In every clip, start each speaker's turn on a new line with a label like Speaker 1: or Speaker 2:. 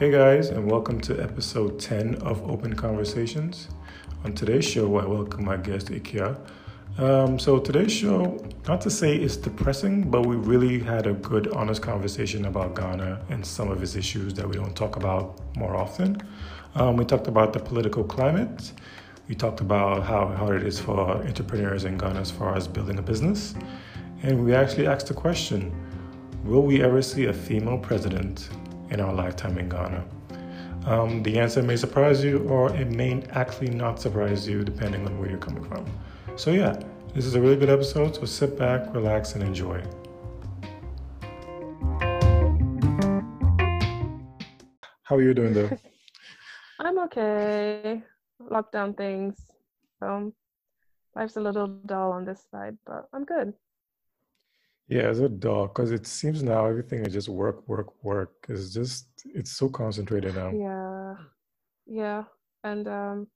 Speaker 1: Hey guys, and welcome to episode 10 of Open Conversations. On today's show, I welcome my guest Ikia. Um, so today's show, not to say it's depressing, but we really had a good, honest conversation about Ghana and some of its issues that we don't talk about more often. Um, we talked about the political climate. We talked about how hard it is for entrepreneurs in Ghana as far as building a business. And we actually asked the question Will we ever see a female president in our lifetime in Ghana? Um, the answer may surprise you, or it may actually not surprise you, depending on where you're coming from. So, yeah, this is a really good episode, so sit back, relax, and enjoy. How are you doing, though?
Speaker 2: I'm okay. Lockdown things. Um, life's a little dull on this side, but I'm good.
Speaker 1: Yeah, it's a dog because it seems now everything is just work, work, work. It's just it's so concentrated now.
Speaker 2: Yeah, yeah, and um,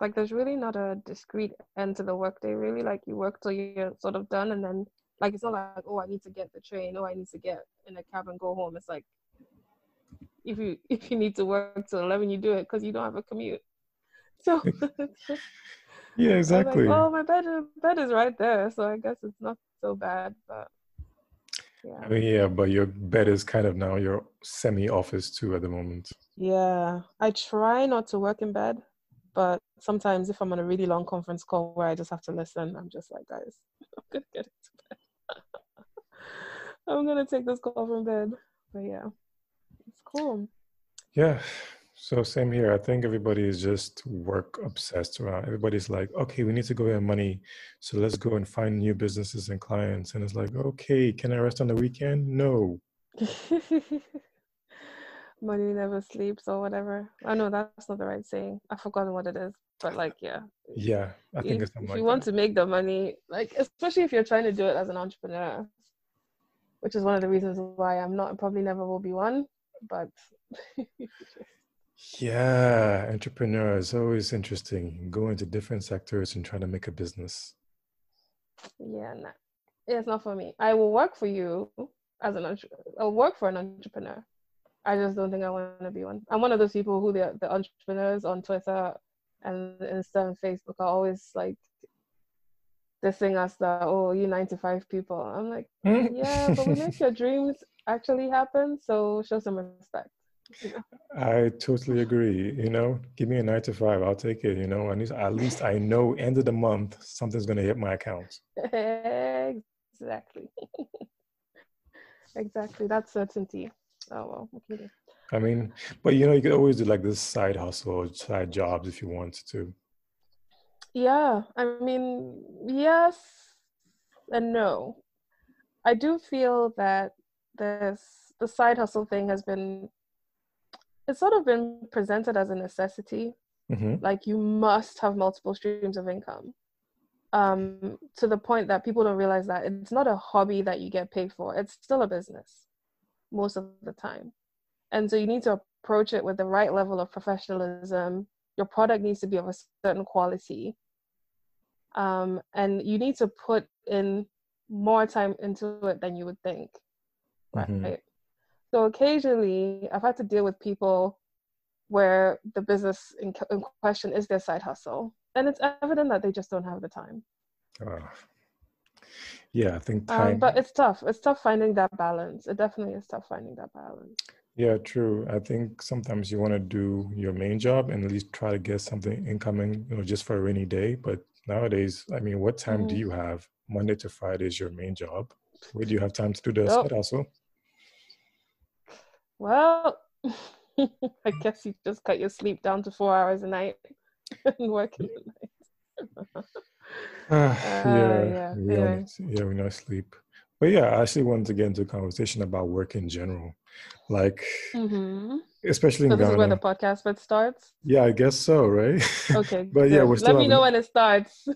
Speaker 2: like there's really not a discrete end to the workday. Really, like you work till you're sort of done, and then like it's not like oh I need to get the train, oh I need to get in a cab and go home. It's like if you if you need to work till eleven, you do it because you don't have a commute. So
Speaker 1: yeah, exactly.
Speaker 2: Like, well, my bed bed is right there, so I guess it's not so bad, but
Speaker 1: yeah. I mean, yeah, but your bed is kind of now your semi office too at the moment.
Speaker 2: Yeah, I try not to work in bed, but sometimes if I'm on a really long conference call where I just have to listen, I'm just like, guys, I'm gonna get into bed. I'm gonna take this call from bed. But yeah, it's cool.
Speaker 1: Yeah, so same here. I think everybody is just work obsessed around. Everybody's like, okay, we need to go get money, so let's go and find new businesses and clients. And it's like, okay, can I rest on the weekend? No.
Speaker 2: money never sleeps or whatever. Oh, I know that's not the right saying. I've forgotten what it is, but like, yeah.
Speaker 1: Yeah, I think
Speaker 2: if,
Speaker 1: it's
Speaker 2: if
Speaker 1: like
Speaker 2: you
Speaker 1: that.
Speaker 2: want to make the money, like especially if you're trying to do it as an entrepreneur, which is one of the reasons why I'm not probably never will be one, but.
Speaker 1: Yeah, entrepreneur is always interesting. You can go into different sectors and try to make a business.
Speaker 2: Yeah, nah. it's not for me. I will work for you as an I'll work for an entrepreneur. I just don't think I want to be one. I'm one of those people who the the entrepreneurs on Twitter and Insta and Facebook are always like dissing us that oh you 95 people. I'm like yeah, but we make your dreams actually happen. So show some respect.
Speaker 1: I totally agree. You know, give me a nine to five, I'll take it. You know, at least at least I know end of the month something's gonna hit my account.
Speaker 2: exactly. exactly. That's certainty. Oh well. Okay.
Speaker 1: I mean, but you know, you could always do like this side hustle, side jobs if you wanted to.
Speaker 2: Yeah, I mean, yes and no. I do feel that this the side hustle thing has been it's sort of been presented as a necessity.
Speaker 1: Mm-hmm.
Speaker 2: Like you must have multiple streams of income. Um, to the point that people don't realize that it's not a hobby that you get paid for. It's still a business most of the time. And so you need to approach it with the right level of professionalism. Your product needs to be of a certain quality. Um, and you need to put in more time into it than you would think. Right. So occasionally I've had to deal with people where the business in, in question is their side hustle. And it's evident that they just don't have the time.
Speaker 1: Uh, yeah, I think
Speaker 2: time. Um, but it's tough. It's tough finding that balance. It definitely is tough finding that balance.
Speaker 1: Yeah, true. I think sometimes you want to do your main job and at least try to get something incoming, you know, just for a rainy day. But nowadays, I mean, what time mm-hmm. do you have? Monday to Friday is your main job. Where do you have time to do the
Speaker 2: Yep.
Speaker 1: side hustle?
Speaker 2: Well, I guess you just cut your sleep down to four hours a night and work in the night.
Speaker 1: Uh, yeah,
Speaker 2: yeah,
Speaker 1: we
Speaker 2: yeah.
Speaker 1: yeah, we don't sleep. But yeah, I actually wanted to get into a conversation about work in general, like
Speaker 2: hmm
Speaker 1: especially in
Speaker 2: So this
Speaker 1: Ghana.
Speaker 2: is where the podcast bit starts.
Speaker 1: yeah, I guess so, right?
Speaker 2: Okay.
Speaker 1: but yeah, we're still.
Speaker 2: Let me
Speaker 1: having-
Speaker 2: know when it starts.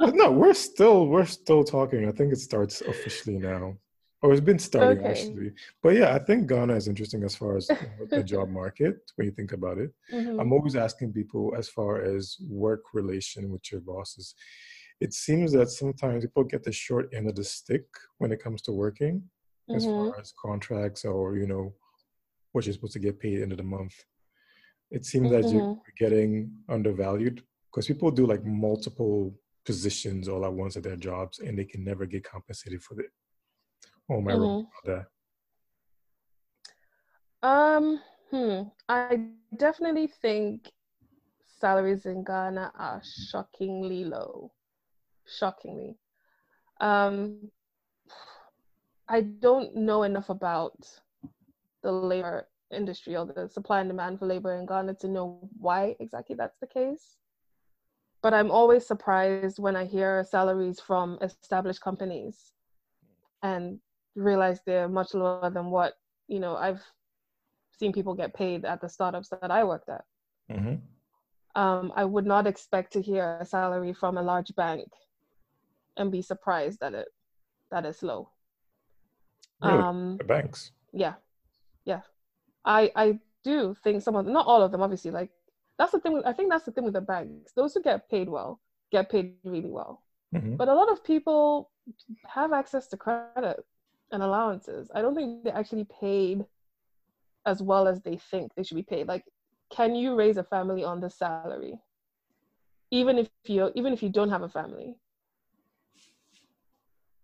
Speaker 1: no, we're still we're still talking. I think it starts officially now. Oh, it's been starting
Speaker 2: Okay.
Speaker 1: actually. But yeah, I think Ghana is interesting as far as the job market when you think about it.
Speaker 2: Mhm.
Speaker 1: I'm always asking people as far as work relation with your bosses. It seems that sometimes people get the short end of the stick when it comes to working, as
Speaker 2: Mhm.
Speaker 1: far as contracts or you know what you're supposed to get paid end of the month. It seems
Speaker 2: Mm-hmm.
Speaker 1: that you're getting undervalued because people do like multiple positions all at once at their jobs and they can never get compensated for it. Oh my wrong about that?
Speaker 2: Um, hmm. I definitely think salaries in Ghana are shockingly low. Shockingly. Um, I don't know enough about the labor industry or the supply and demand for labor in Ghana to know why exactly that's the case. But I'm always surprised when I hear salaries from established companies and realize they're much lower than what, you know, I've seen people get paid at the startups that I worked at.
Speaker 1: Mm-hmm.
Speaker 2: Um, I would not expect to hear a salary from a large bank and be surprised that it that is low.
Speaker 1: Really?
Speaker 2: Um,
Speaker 1: The banks.
Speaker 2: yeah, yeah. I I do think some of them, not all of them, obviously. Like that's the thing. I think that's the thing with the banks. Those who get paid well get paid really well.
Speaker 1: Mhm.
Speaker 2: But a lot of people have access to credit and allowances. I don't think they're actually paid as well as they think they should be paid. Like, can you raise a family on this salary? Even if you even if you don't have a family.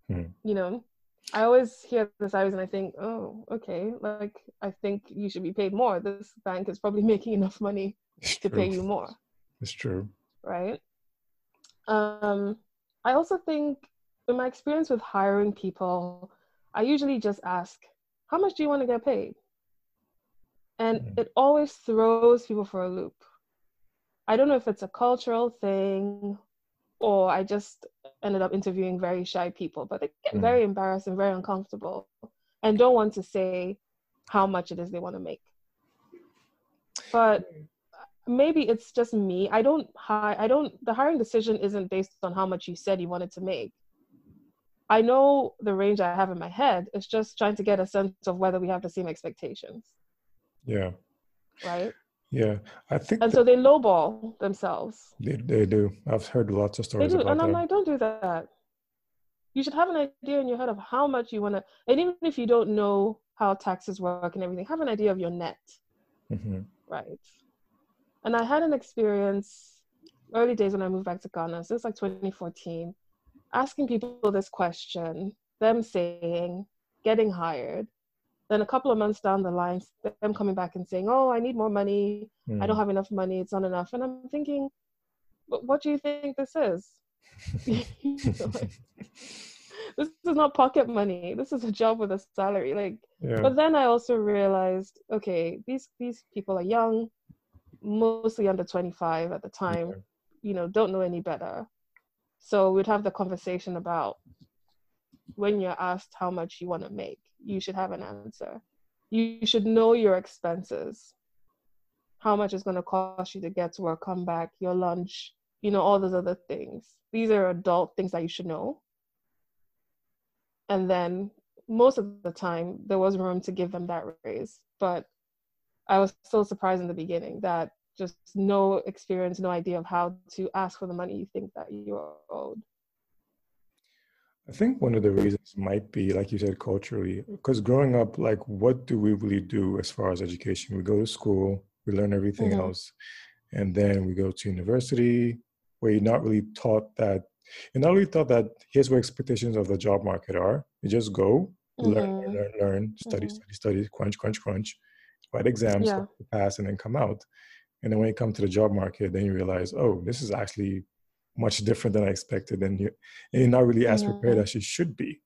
Speaker 1: Hmm.
Speaker 2: You know, I always hear the salaries and I think, oh, okay, like I think you should be paid more. This bank is probably making enough money
Speaker 1: It's
Speaker 2: to pay you more
Speaker 1: It's true.
Speaker 2: right? Um, I also think in my experience with hiring people, I usually just ask, how much do you want to get paid? And
Speaker 1: Mm.
Speaker 2: it always throws people for a loop. I don't know if it's a cultural thing or I just ended up interviewing very shy people, but they get
Speaker 1: Mm.
Speaker 2: very embarrassed and very uncomfortable and don't want to say how much it is they want to make. But maybe it's just me. I don't hire. I don't. The hiring decision isn't based on how much you said you wanted to make. I know the range I have in my head. It's just trying to get a sense of whether we have the same expectations,
Speaker 1: Yeah.
Speaker 2: right?
Speaker 1: Yeah. I think
Speaker 2: And so they lowball themselves.
Speaker 1: they, they do. I've heard lots of stories.
Speaker 2: They do,
Speaker 1: about
Speaker 2: and I'm
Speaker 1: that.
Speaker 2: like, don't do that. You should have an idea in your head of how much you want to, and even if you don't know how taxes work and everything, have an idea of your net.
Speaker 1: hmm
Speaker 2: right? And I had an experience early days when I moved back to Ghana, so it's like 2014, asking people this question, them saying, getting hired. Then a couple of months down the line, them coming back and saying, Oh, I need more money. I don't hmm. have enough money. It's not enough. And I'm thinking, but what do you think this is? You know, like, this is not pocket money. This is a job with a salary. Like,
Speaker 1: yeah.
Speaker 2: but then I also realized, okay, these these people are young, mostly under 25 at the time,
Speaker 1: Yeah.
Speaker 2: you know, don't know any better. So we'd have the conversation about when you're asked how much you want to make, you should have an answer. You should know your expenses, how much it's going to cost you to get to work, come back, your lunch, you know, all those other things. These are adult things that you should know. And then most of the time, there was room to give them that raise. But I was still surprised in the beginning that just no experience, no idea of how to ask for the money you think that you're owed.
Speaker 1: I think one of the reasons might be, like you said, culturally, because growing up, like, what do we really do as far as education? We go to school, we learn everything
Speaker 2: Mhm.
Speaker 1: else, and then we go to university, where you're not really taught that. You're not really taught that here's what expectations of the job market are. You just go, learn, learn, learn, learn, study,
Speaker 2: Mhm.
Speaker 1: study, study, crunch, crunch, crunch, write exams,
Speaker 2: Yeah.
Speaker 1: pass, and then come out. And then when you come to the job market, then you realize, oh, this is actually much different than I expected, and you and you're not really as prepared as you should be,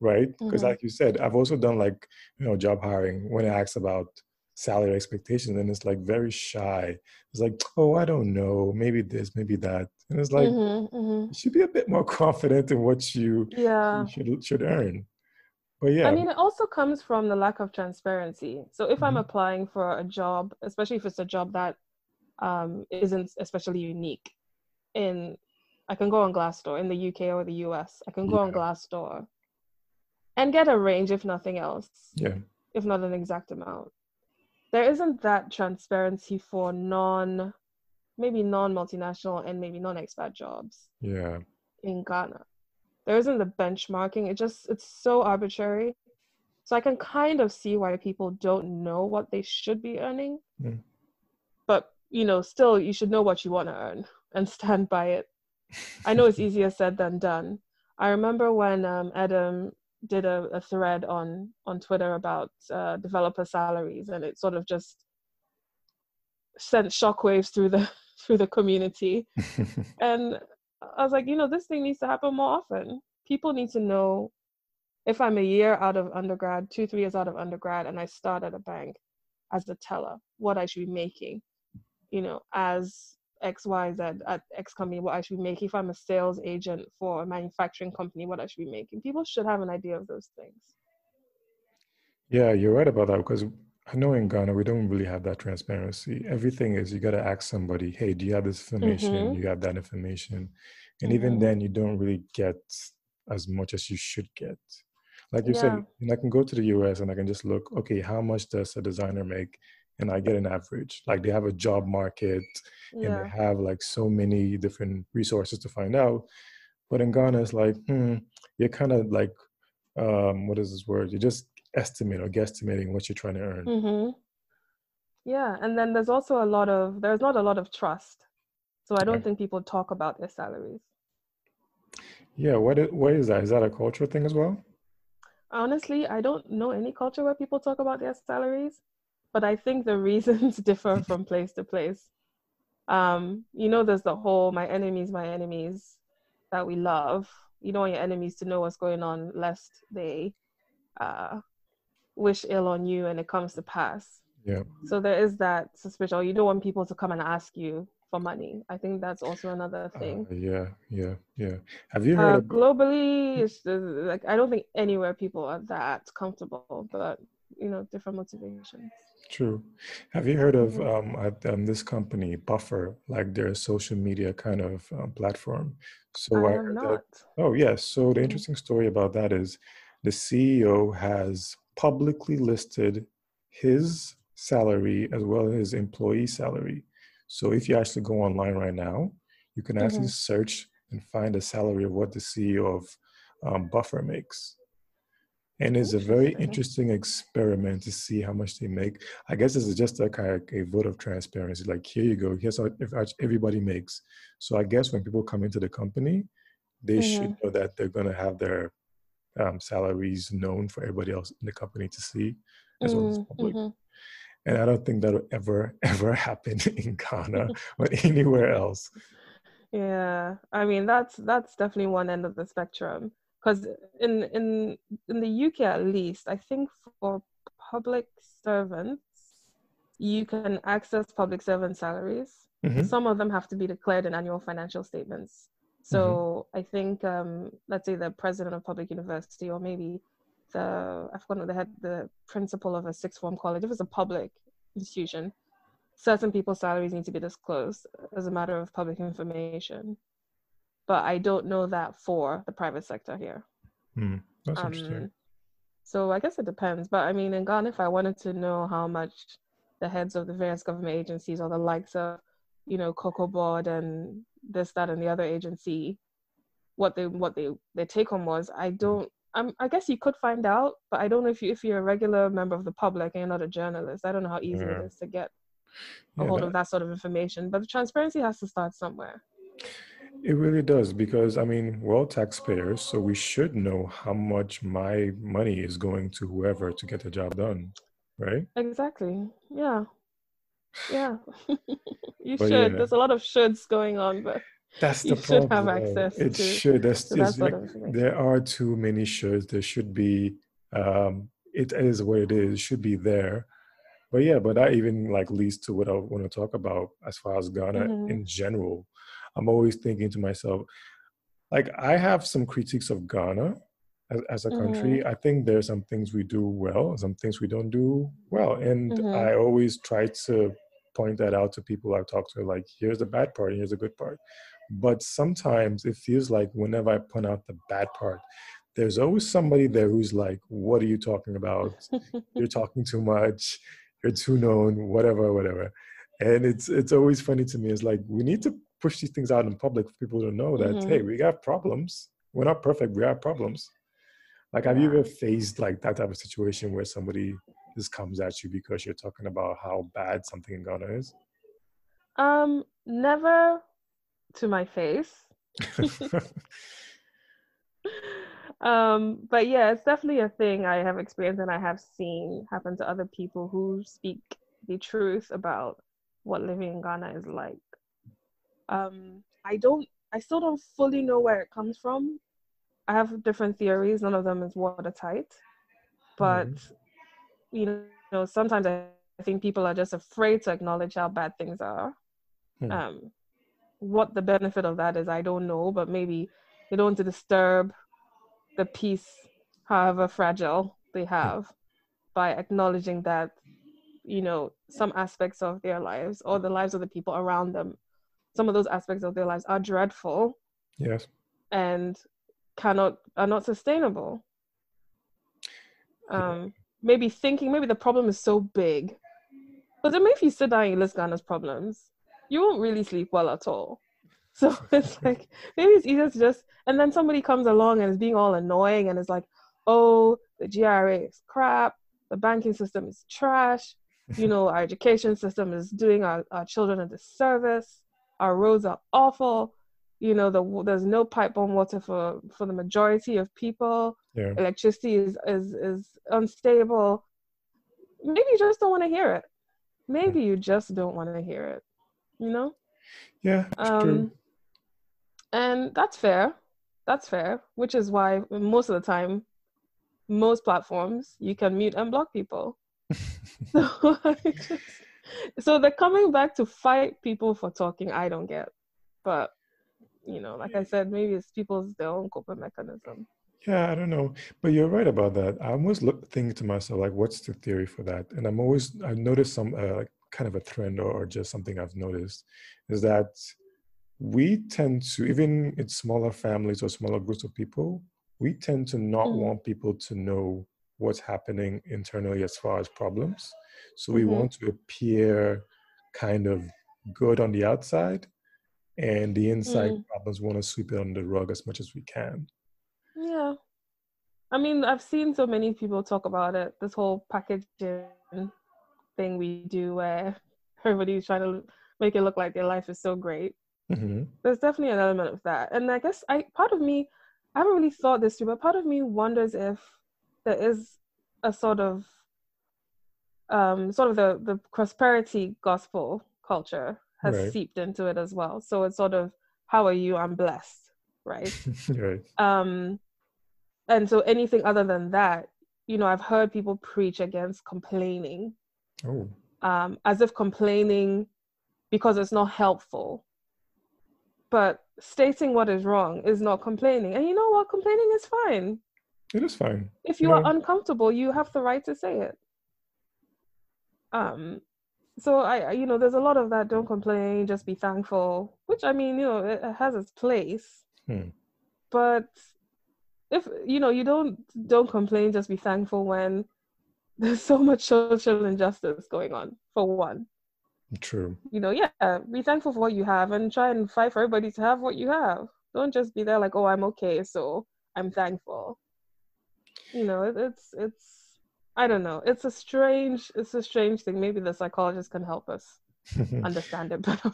Speaker 1: right? Because
Speaker 2: Mhm.
Speaker 1: like you said, I've also done like you know job hiring when I asked about salary expectations, and it's like very shy. It's like, oh, I don't know, maybe this, maybe that, and it's like
Speaker 2: Mhm, mhm.
Speaker 1: you should be a bit more confident in what you,
Speaker 2: Yeah.
Speaker 1: you should should earn. But yeah,
Speaker 2: I mean, it also comes from the lack of transparency. So if I'm
Speaker 1: Mhm.
Speaker 2: applying for a job, especially if it's a job that um, isn't especially unique, in I can go on Glassdoor in the UK or the US. I can go on Glassdoor and get a range, if nothing else,
Speaker 1: yeah,
Speaker 2: if not an exact amount. There isn't that transparency for non, maybe non multinational and maybe non expat jobs
Speaker 1: yeah,
Speaker 2: in Ghana. There isn't the benchmarking. It just it's so arbitrary. So I can kind of see why people don't know what they should be earning.
Speaker 1: Mm.
Speaker 2: But, you know, still you should know what you want to earn and stand by it. I know it's easier said than done. I remember when um, Adam did a, a, thread on on Twitter about uh, developer salaries, and it sort of just sent shockwaves through the through the community. and I was like, you know, this thing needs to happen more often. People need to know if I'm a year out of undergrad, two, three years out of undergrad, and I start at a bank as a teller, what I should be making, you know, as X, Y, Z at X company, what I should be making. If I'm a sales agent for a manufacturing company, what I should be making. People should have an idea of those things.
Speaker 1: Yeah, you're right about that because I know in Ghana we don't really have that transparency. Everything is you got to ask somebody, "Hey, do you have this information? Mm-hmm. You have that information?" And mm-hmm. even then, you don't really get as much as you should get. Like you yeah. said, and I can go to the US and I can just look, okay, how much does a designer make? and I get an average. Like they have a job market yeah. and they have like so many different resources to find out. But in Ghana, it's like, hmm, you're kind of like, um, what is this word? You just estimate or guesstimating what you're trying to earn.
Speaker 2: Mm-hmm. Yeah, and then there's also a lot of there's not a lot of trust, so I don't think people talk about their salaries.
Speaker 1: Yeah, what is, what is that? Is that a cultural thing as well?
Speaker 2: Honestly, I don't know any culture where people talk about their salaries but I think the reasons differ from place to place. Um, you know, there's the whole my enemies, my enemies that we love. You don't want your enemies to know what's going on lest they uh, wish ill on you and it comes to pass.
Speaker 1: Yeah.
Speaker 2: So there is that suspicion. You don't want people to come and ask you for money. I think that's also another uh, thing.
Speaker 1: Uh, yeah, yeah, yeah. Have you heard
Speaker 2: uh, of... globally? It's like I don't think anywhere people are that comfortable, but you know, different motivations.
Speaker 1: True. Have you heard of um, at, um, this company, Buffer, like their social media kind of um, platform?
Speaker 2: So I, I am not. That,
Speaker 1: oh yes. So the mm-hmm. interesting story about that is the CEO has publicly listed his salary as well as his employee salary. So if you actually go online right now, you can actually mm-hmm. search and find the salary of what the CEO of um, Buffer makes and it's a very interesting experiment to see how much they make. I guess this is just a kind of a vote of transparency. Like here you go, here's what everybody makes. So I guess when people come into the company, they mm-hmm. should know that they're going to have their um, salaries known for everybody else in the company to see as well as public. Mm-hmm. And I don't think that'll ever ever happen in Ghana or anywhere else.
Speaker 2: Yeah, I mean that's that's definitely one end of the spectrum because in in in the UK at least, I think for public servants, you can access public servant salaries. Mm-hmm. Some of them have to be declared in annual financial statements. So mm-hmm. I think, um, let's say the president of public university, or maybe the I forgot the head, the principal of a sixth form college. If it's a public institution, certain people's salaries need to be disclosed as a matter of public information but I don't know that for the private sector here.
Speaker 1: Mm, that's um, interesting.
Speaker 2: So I guess it depends. But I mean, in Ghana, if I wanted to know how much the heads of the various government agencies or the likes of, you know, Cocoa Board and this, that, and the other agency, what they what they their take home was, I hmm. don't. I'm, I guess you could find out, but I don't know if you if you're a regular member of the public and you're not a journalist. I don't know how easy yeah. it is to get a yeah, hold that, of that sort of information. But the transparency has to start somewhere.
Speaker 1: It really does because I mean, we're all taxpayers, so we should know how much my money is going to whoever to get the job done, right?
Speaker 2: Exactly. Yeah. Yeah. you but should. Yeah. There's a lot of shoulds going on, but
Speaker 1: that's the
Speaker 2: you
Speaker 1: problem.
Speaker 2: should have access.
Speaker 1: It
Speaker 2: to,
Speaker 1: should. That's, to that like, there are too many shoulds. There should be. Um, it is what it is. It should be there. But yeah, but that even like leads to what I want to talk about as far as Ghana mm-hmm. in general. I'm always thinking to myself, like I have some critiques of Ghana as, as a country. Mm-hmm. I think there's some things we do well, some things we don't do well, and mm-hmm. I always try to point that out to people I've talked to. Like, here's the bad part, here's the good part. But sometimes it feels like whenever I point out the bad part, there's always somebody there who's like, "What are you talking about? You're talking too much. You're too known. Whatever, whatever." And it's it's always funny to me. It's like we need to push these things out in public for people to know that mm-hmm. hey, we got problems. We're not perfect. We have problems. Like, have
Speaker 2: Yeah.
Speaker 1: you ever faced like that type of situation where somebody just comes at you because you're talking about how bad something in Ghana is?
Speaker 2: Um, never to my face. um, but yeah, it's definitely a thing I have experienced and I have seen happen to other people who speak the truth about what living in Ghana is like. Um, I don't, I still don't fully know where it comes from. I have different theories. None of them is watertight, but you know, sometimes I think people are just afraid to acknowledge how bad things are.
Speaker 1: Hmm.
Speaker 2: Um, what the benefit of that is, I don't know, but maybe they don't want to disturb the peace, however fragile they have, by acknowledging that, you know, some aspects of their lives or the lives of the people around them, some of those aspects of their lives are dreadful
Speaker 1: yes.
Speaker 2: and cannot are not sustainable. Um, maybe thinking maybe the problem is so big, But then if you sit down and you list Ghana's problems, you won't really sleep well at all. So it's like maybe it's easier to just and then somebody comes along and is being all annoying and is like, oh, the GRA is crap, the banking system is trash, you know, our education system is doing our, our children a disservice, our roads are awful, you know, the there's no pipe on water for for the majority of people,
Speaker 1: Yeah.
Speaker 2: electricity is is is unstable. Maybe you just don't want to hear it. Maybe you just don't want to hear it. You know?
Speaker 1: Yeah. It's true.
Speaker 2: Um, and that's fair. That's fair, which is why most of the time, most platforms, you can mute and block people. so, just, so the coming back to fight people for talking, I don't get. But, you know, like I said, maybe it's people's their own coping mechanism.
Speaker 1: Yeah, I don't know, but you're right about that. I'm always look thinking to myself like, what's the theory for that? And I'm always I noticed some uh, kind of a trend or, or just something I've noticed is that we tend to even in smaller families or smaller groups of people, we tend to not
Speaker 2: Mm.
Speaker 1: want people to know what's happening internally as far as problems. So we
Speaker 2: Mhm.
Speaker 1: want to appear kind of good on the outside, and the inside
Speaker 2: Mm.
Speaker 1: problems want to sweep it under the rug as much as we can.
Speaker 2: I mean, I've seen so many people talk about it, this whole packaging thing we do where everybody's trying to make it look like their life is so great.
Speaker 1: hmm
Speaker 2: There's definitely an element of that. And I guess I part of me, I haven't really thought this through, but part of me wonders if there is a sort of um sort of the the prosperity gospel culture has
Speaker 1: Right.
Speaker 2: seeped into it as well. So it's sort of how are you? I'm blessed, right?
Speaker 1: right.
Speaker 2: um and so anything other than that you know i've heard people preach against complaining.
Speaker 1: Oh,
Speaker 2: um as if complaining because it's not helpful. But stating what is wrong is not complaining. And you know what? Complaining is fine.
Speaker 1: It is fine.
Speaker 2: if you
Speaker 1: Yeah.
Speaker 2: are uncomfortable you have the right to say it. Um so I, I you know there's a lot of that don't complain just be thankful which i mean you know it, it has its place.
Speaker 1: Hmm.
Speaker 2: but if you know you don't don't complain just be thankful when there's so much social injustice going on for one.
Speaker 1: True.
Speaker 2: you know yeah be thankful for what you have and try and fight for everybody to have what you have. Don't just be there like oh i'm okay so i'm thankful. You know it, it's it's i don't know. It's a strange it's a strange thing. Maybe the psychologist can help us understand it better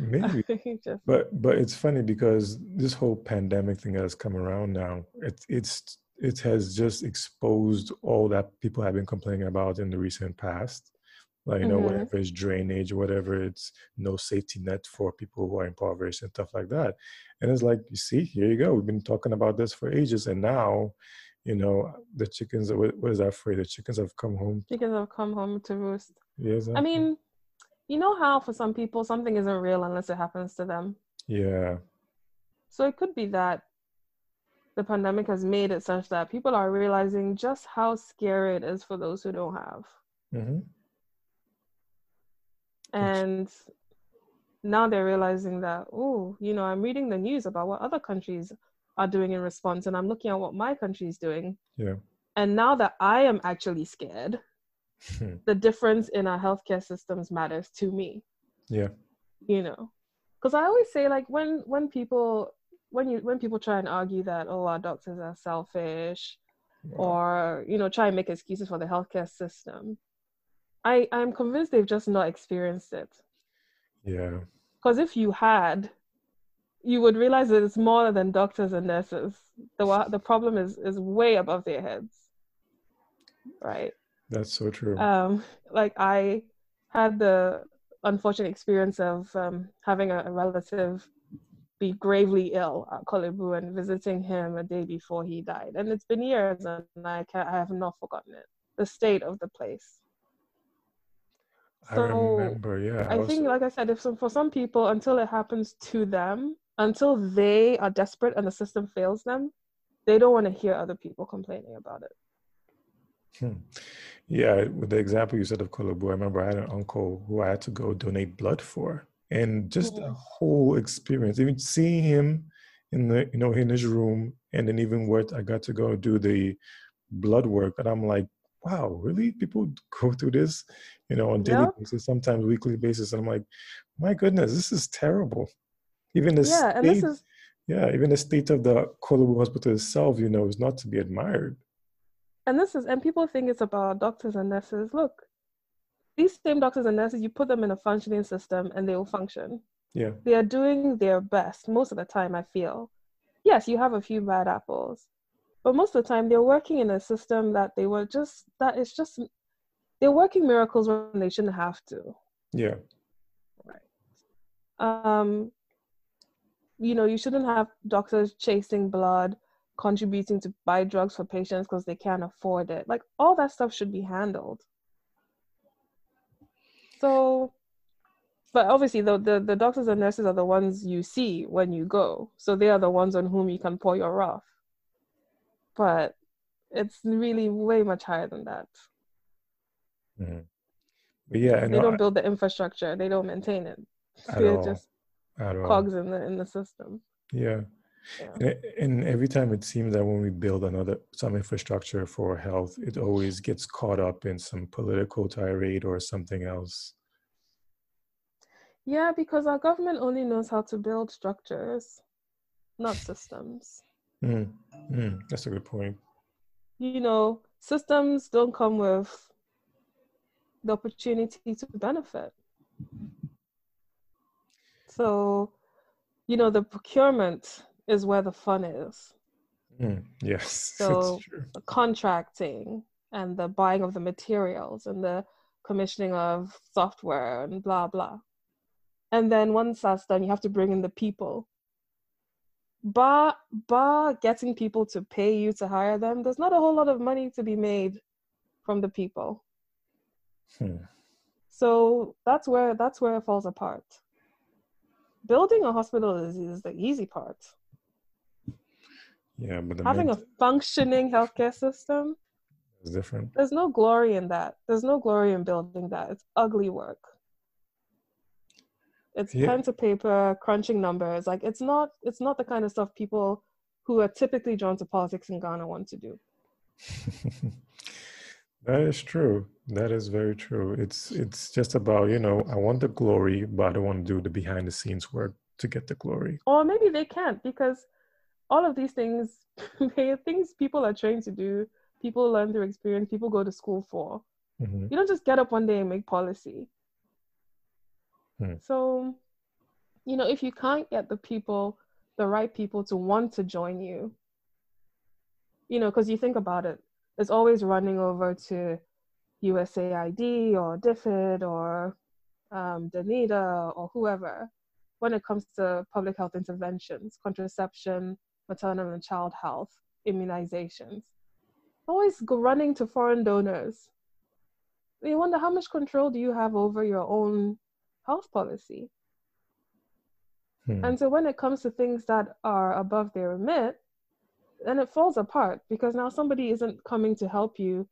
Speaker 1: Maybe.
Speaker 2: just
Speaker 1: But but it's funny because this whole pandemic thing has come around now. It's it's it has just exposed all that people have been complaining about in the recent past. Like you know,
Speaker 2: Mhm.
Speaker 1: whatever it's drainage, whatever it's no safety net for people who are impoverished and stuff like that. And it's like, you see, here you go. We've been talking about this for ages, and now, you know, the chickens. What, what is that phrase? The chickens have come home.
Speaker 2: because i've come home to roost
Speaker 1: Yes.
Speaker 2: I mean, you know how for some people something isn't real unless it happens to them.
Speaker 1: yeah.
Speaker 2: So it could be that the pandemic has made it such that people are realizing just how scary it is for those who don't have.
Speaker 1: hmm
Speaker 2: And now they're realizing that, oh, you know, I'm reading the news about what other countries are doing in response, and I'm looking at what my country is doing.
Speaker 1: Yeah.
Speaker 2: And now that I am actually scared, Hmm. the difference in our healthcare systems matters to me.
Speaker 1: yeah.
Speaker 2: you know? Because i always say like when when people when you when people try and argue that oh our doctors are selfish or you know try and make excuses for the healthcare system i i'm convinced they've just not experienced it.
Speaker 1: Yeah.
Speaker 2: Because if you had you would realize that it's more than doctors and nurses. The the problem is is way above their heads. Right
Speaker 1: that's so true
Speaker 2: um like i had the unfortunate experience of um, having a, a relative be gravely ill at Korle Bu and visiting him a day before he died. And it's been years and I, I have not forgotten it. The state of the place.
Speaker 1: I remember, yeah.
Speaker 2: I, I think, like I said, if some, for some people, until it happens to them, until they are desperate and the system fails them, they don't want to hear other people complaining about it.
Speaker 1: Hmm. Yeah, with the example you said of Korle Bu, I remember I had an uncle who I had to go donate blood for. And just the whole experience even seeing him in the you know in his room and then even what i got to go do the blood work. And i'm like wow really? People go through this you know on daily yeah. basis sometimes weekly basis. And i'm like my goodness this is terrible. Even the
Speaker 2: yeah
Speaker 1: state,
Speaker 2: is
Speaker 1: yeah even the state of the Korle Bu hospital itself you know is not to be admired
Speaker 2: and this is and people think it's about doctors and nurses look these same doctors and nurses, you put them in a functioning system and they will function.
Speaker 1: Yeah.
Speaker 2: They are doing their best most of the time, I feel. Yes, you have a few bad apples, but most of the time they're working in a system that they were just, that is just, they're working miracles when they shouldn't have to.
Speaker 1: Yeah.
Speaker 2: Right. Um, you know, you shouldn't have doctors chasing blood, contributing to buy drugs for patients because they can't afford it. Like all that stuff should be handled. So, but obviously, the, the, the doctors and nurses are the ones you see when you go. So they are the ones on whom you can pour your wrath. But it's really way much higher than that.
Speaker 1: Mm-hmm. But yeah,
Speaker 2: they don't build the infrastructure. They don't maintain it. They're all. just cogs in the in the system.
Speaker 1: Yeah. Yeah. And, every time it seems that when we build another some infrastructure for health, it always gets caught up in some political tirade or something else.
Speaker 2: Yeah, because our government only knows how to build structures, not systems.
Speaker 1: Mm, mm, that's a good point.
Speaker 2: You know, systems don't come with the opportunity to benefit. So, you know, the procurement is where the fun is.
Speaker 1: Mm, yes.
Speaker 2: So the contracting and the buying of the materials and the commissioning of software and blah blah. And then once that's done, you have to bring in the people. Bar bar getting people to pay you to hire them, there's not a whole lot of money to be made from the people. Hmm. So that's where that's where it falls apart. Building a hospital is, is the easy part.
Speaker 1: Yeah, but
Speaker 2: having a functioning healthcare system
Speaker 1: is different.
Speaker 2: There's no glory in that. There's no glory in building that. It's ugly work. It's yeah. pen to paper, crunching numbers. Like it's not it's not the kind of stuff people who are typically drawn to politics in Ghana want to do.
Speaker 1: that is true. That is very true. It's it's just about, you know, I want the glory, but I don't want to do the behind the scenes work to get the glory.
Speaker 2: Or maybe they can't because all of these things they are things people are trained to do people learn through experience people go to school for mm-hmm. you don't just get up one day and make policy mm. so you know if you can't get the people the right people to want to join you you know because you think about it it's always running over to usaid or DFID or um, danida or whoever when it comes to public health interventions contraception maternal and child health, immunizations. Always go running to foreign donors. You wonder how much control do you have over your own health policy? Hmm. And so when it comes to things that are above their remit, then it falls apart because now somebody isn't coming to help you,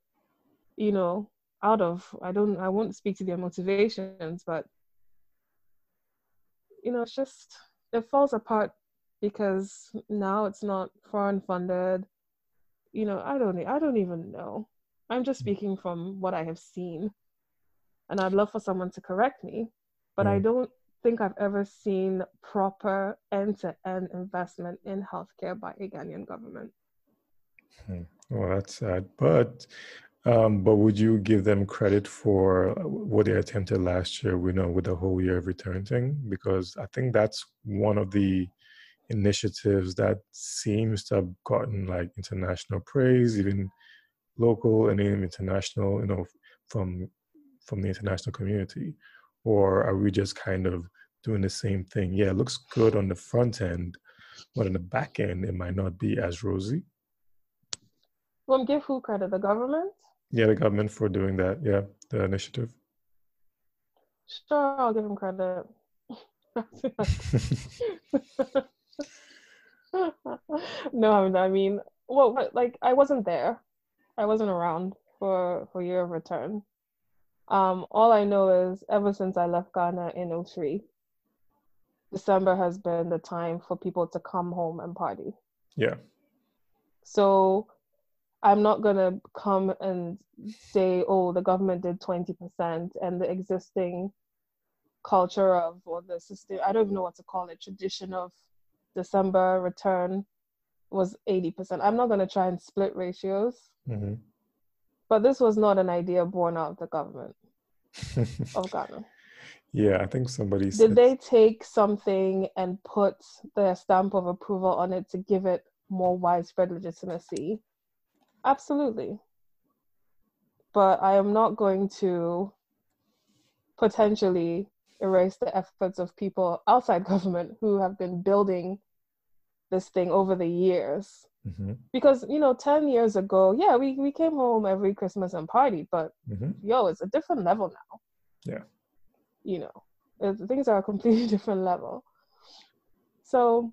Speaker 2: you know, out of I don't I won't speak to their motivations, but you know, it's just it falls apart because now it's not foreign funded. You know, I don't I don't even know. I'm just speaking from what I have seen. And I'd love for someone to correct me, but mm. I don't think I've ever seen proper end to end investment in healthcare by a Ghanaian government.
Speaker 1: Hmm. Oh, that's sad. But um, but would you give them credit for what they attempted last year? We know with the whole year of return thing, because I think that's one of the initiatives that seems to have gotten like international praise, even local and even international, you know, from from the international community. Or are we just kind of doing the same thing? Yeah, it looks good on the front end, but on the back end, it might not be as rosy.
Speaker 2: Well, give who credit? The government?
Speaker 1: Yeah, the government for doing that. Yeah, the initiative.
Speaker 2: Sure, I'll give him credit. no, I mean, well, like I wasn't there. I wasn't around for for year of return. Um, all I know is ever since I left Ghana in 03, December has been the time for people to come home and party.
Speaker 1: Yeah.
Speaker 2: So I'm not gonna come and say, oh, the government did 20% and the existing culture of or the system I don't even know what to call it, tradition of December return was 80%. I'm not gonna try and split ratios. Mm-hmm. But this was not an idea born out of the government of Ghana.
Speaker 1: Yeah, I think somebody
Speaker 2: did said... they take something and put their stamp of approval on it to give it more widespread legitimacy? Absolutely. But I am not going to potentially erase the efforts of people outside government who have been building this thing over the years. Mm-hmm. Because, you know, 10 years ago, yeah, we, we came home every Christmas and party, but mm-hmm. yo, it's a different level now.
Speaker 1: Yeah.
Speaker 2: You know, things are a completely different level. So,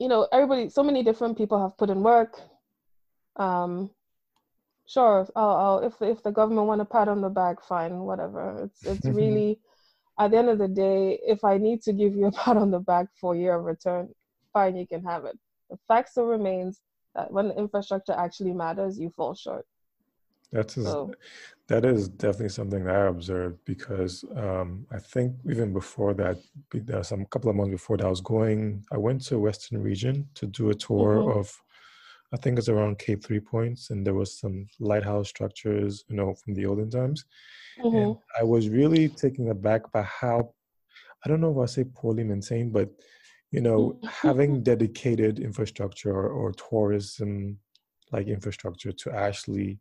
Speaker 2: you know, everybody, so many different people have put in work, um, sure, I'll, I'll, if if the government want a pat on the back, fine, whatever. It's it's really at the end of the day, if I need to give you a pat on the back for your return, fine, you can have it. The fact still remains that when the infrastructure actually matters, you fall short.
Speaker 1: That's so. that is definitely something that I observed because um, I think even before that, there some couple of months before that, I was going. I went to Western Region to do a tour mm-hmm. of I think it's around Cape Three Points, and there was some lighthouse structures, you know, from the olden times. Mm-hmm. And I was really taken aback by how, I don't know if I say poorly maintained, but you know, mm-hmm. having dedicated infrastructure or, or tourism like infrastructure to actually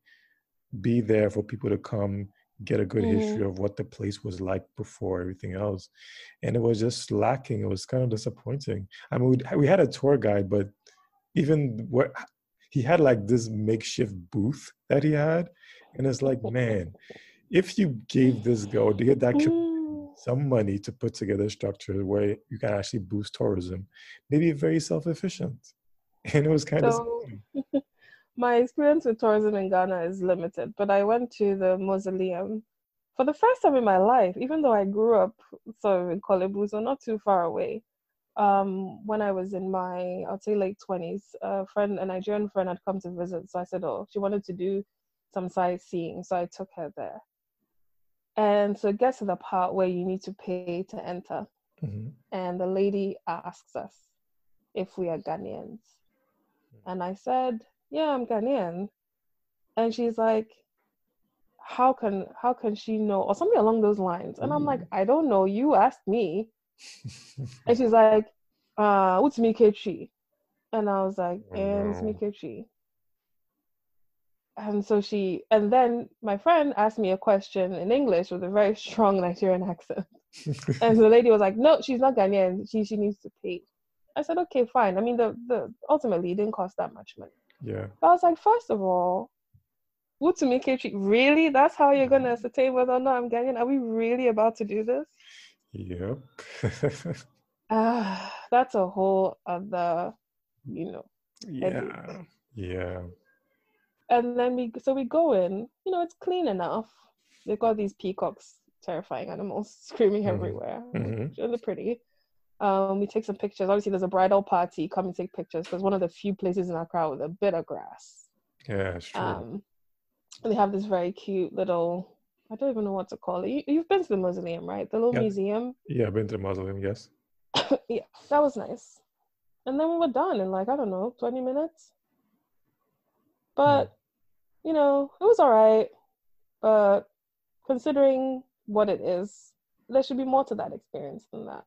Speaker 1: be there for people to come get a good mm-hmm. history of what the place was like before everything else and it was just lacking it was kind of disappointing i mean we, we had a tour guide but even what he had like this makeshift booth that he had and it's like man if you gave this guy or gave that some money to put together a structure where you can actually boost tourism maybe very self-efficient and it was kind so,
Speaker 2: of my experience with tourism in ghana is limited but i went to the mausoleum for the first time in my life even though i grew up sort of in Korle Bu, so not too far away um, when I was in my, I'd say late 20s, a friend, a Nigerian friend had come to visit. So I said, oh, she wanted to do some sightseeing. So I took her there. And so it gets to the part where you need to pay to enter. Mm-hmm. And the lady asks us if we are Ghanaians. And I said, yeah, I'm Ghanaian. And she's like, how can how can she know or something along those lines and i'm like mm. i don't know you asked me and she's like, uh, what's Mikechi? And I was like, oh, and no. Mikechi. And so she, and then my friend asked me a question in English with a very strong Nigerian accent. and the lady was like, no, she's not Ghanaian. She, she needs to pay. I said, okay, fine. I mean, the, the ultimately it didn't cost that much money.
Speaker 1: Yeah.
Speaker 2: But I was like, first of all, Wutumikechi, really? That's how you're gonna ascertain whether or not I'm Ghanaian? Are we really about to do this?
Speaker 1: Yep.
Speaker 2: uh, that's a whole other, you know.
Speaker 1: Yeah. Yeah.
Speaker 2: And then we, so we go in, you know, it's clean enough. They've got these peacocks, terrifying animals, screaming mm-hmm. everywhere. Mm-hmm. Really pretty. Um, we take some pictures. Obviously, there's a bridal party. Come and take pictures because one of the few places in Accra with a bit of grass.
Speaker 1: Yeah, true. Um,
Speaker 2: they have this very cute little I don't even know what to call it. You, have been to the mausoleum, right? The little
Speaker 1: yeah.
Speaker 2: museum.
Speaker 1: Yeah, I've been to the mausoleum. Yes.
Speaker 2: yeah, that was nice. And then we were done in like I don't know, twenty minutes. But you know, it was all right. But considering what it is, there should be more to that experience than that.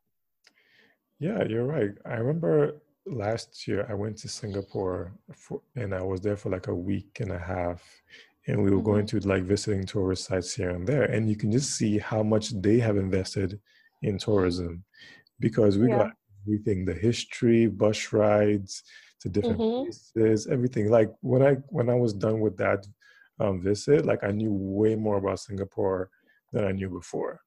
Speaker 1: Yeah, you're right. I remember last year I went to Singapore for, and I was there for like a week and a half. And we were mm-hmm. going to like visiting tourist sites here and there. And you can just see how much they have invested in tourism because we yeah. got everything the history, bus rides to different mm-hmm. places, everything. Like when I when I was done with that um, visit, like I knew way more about Singapore than I knew before.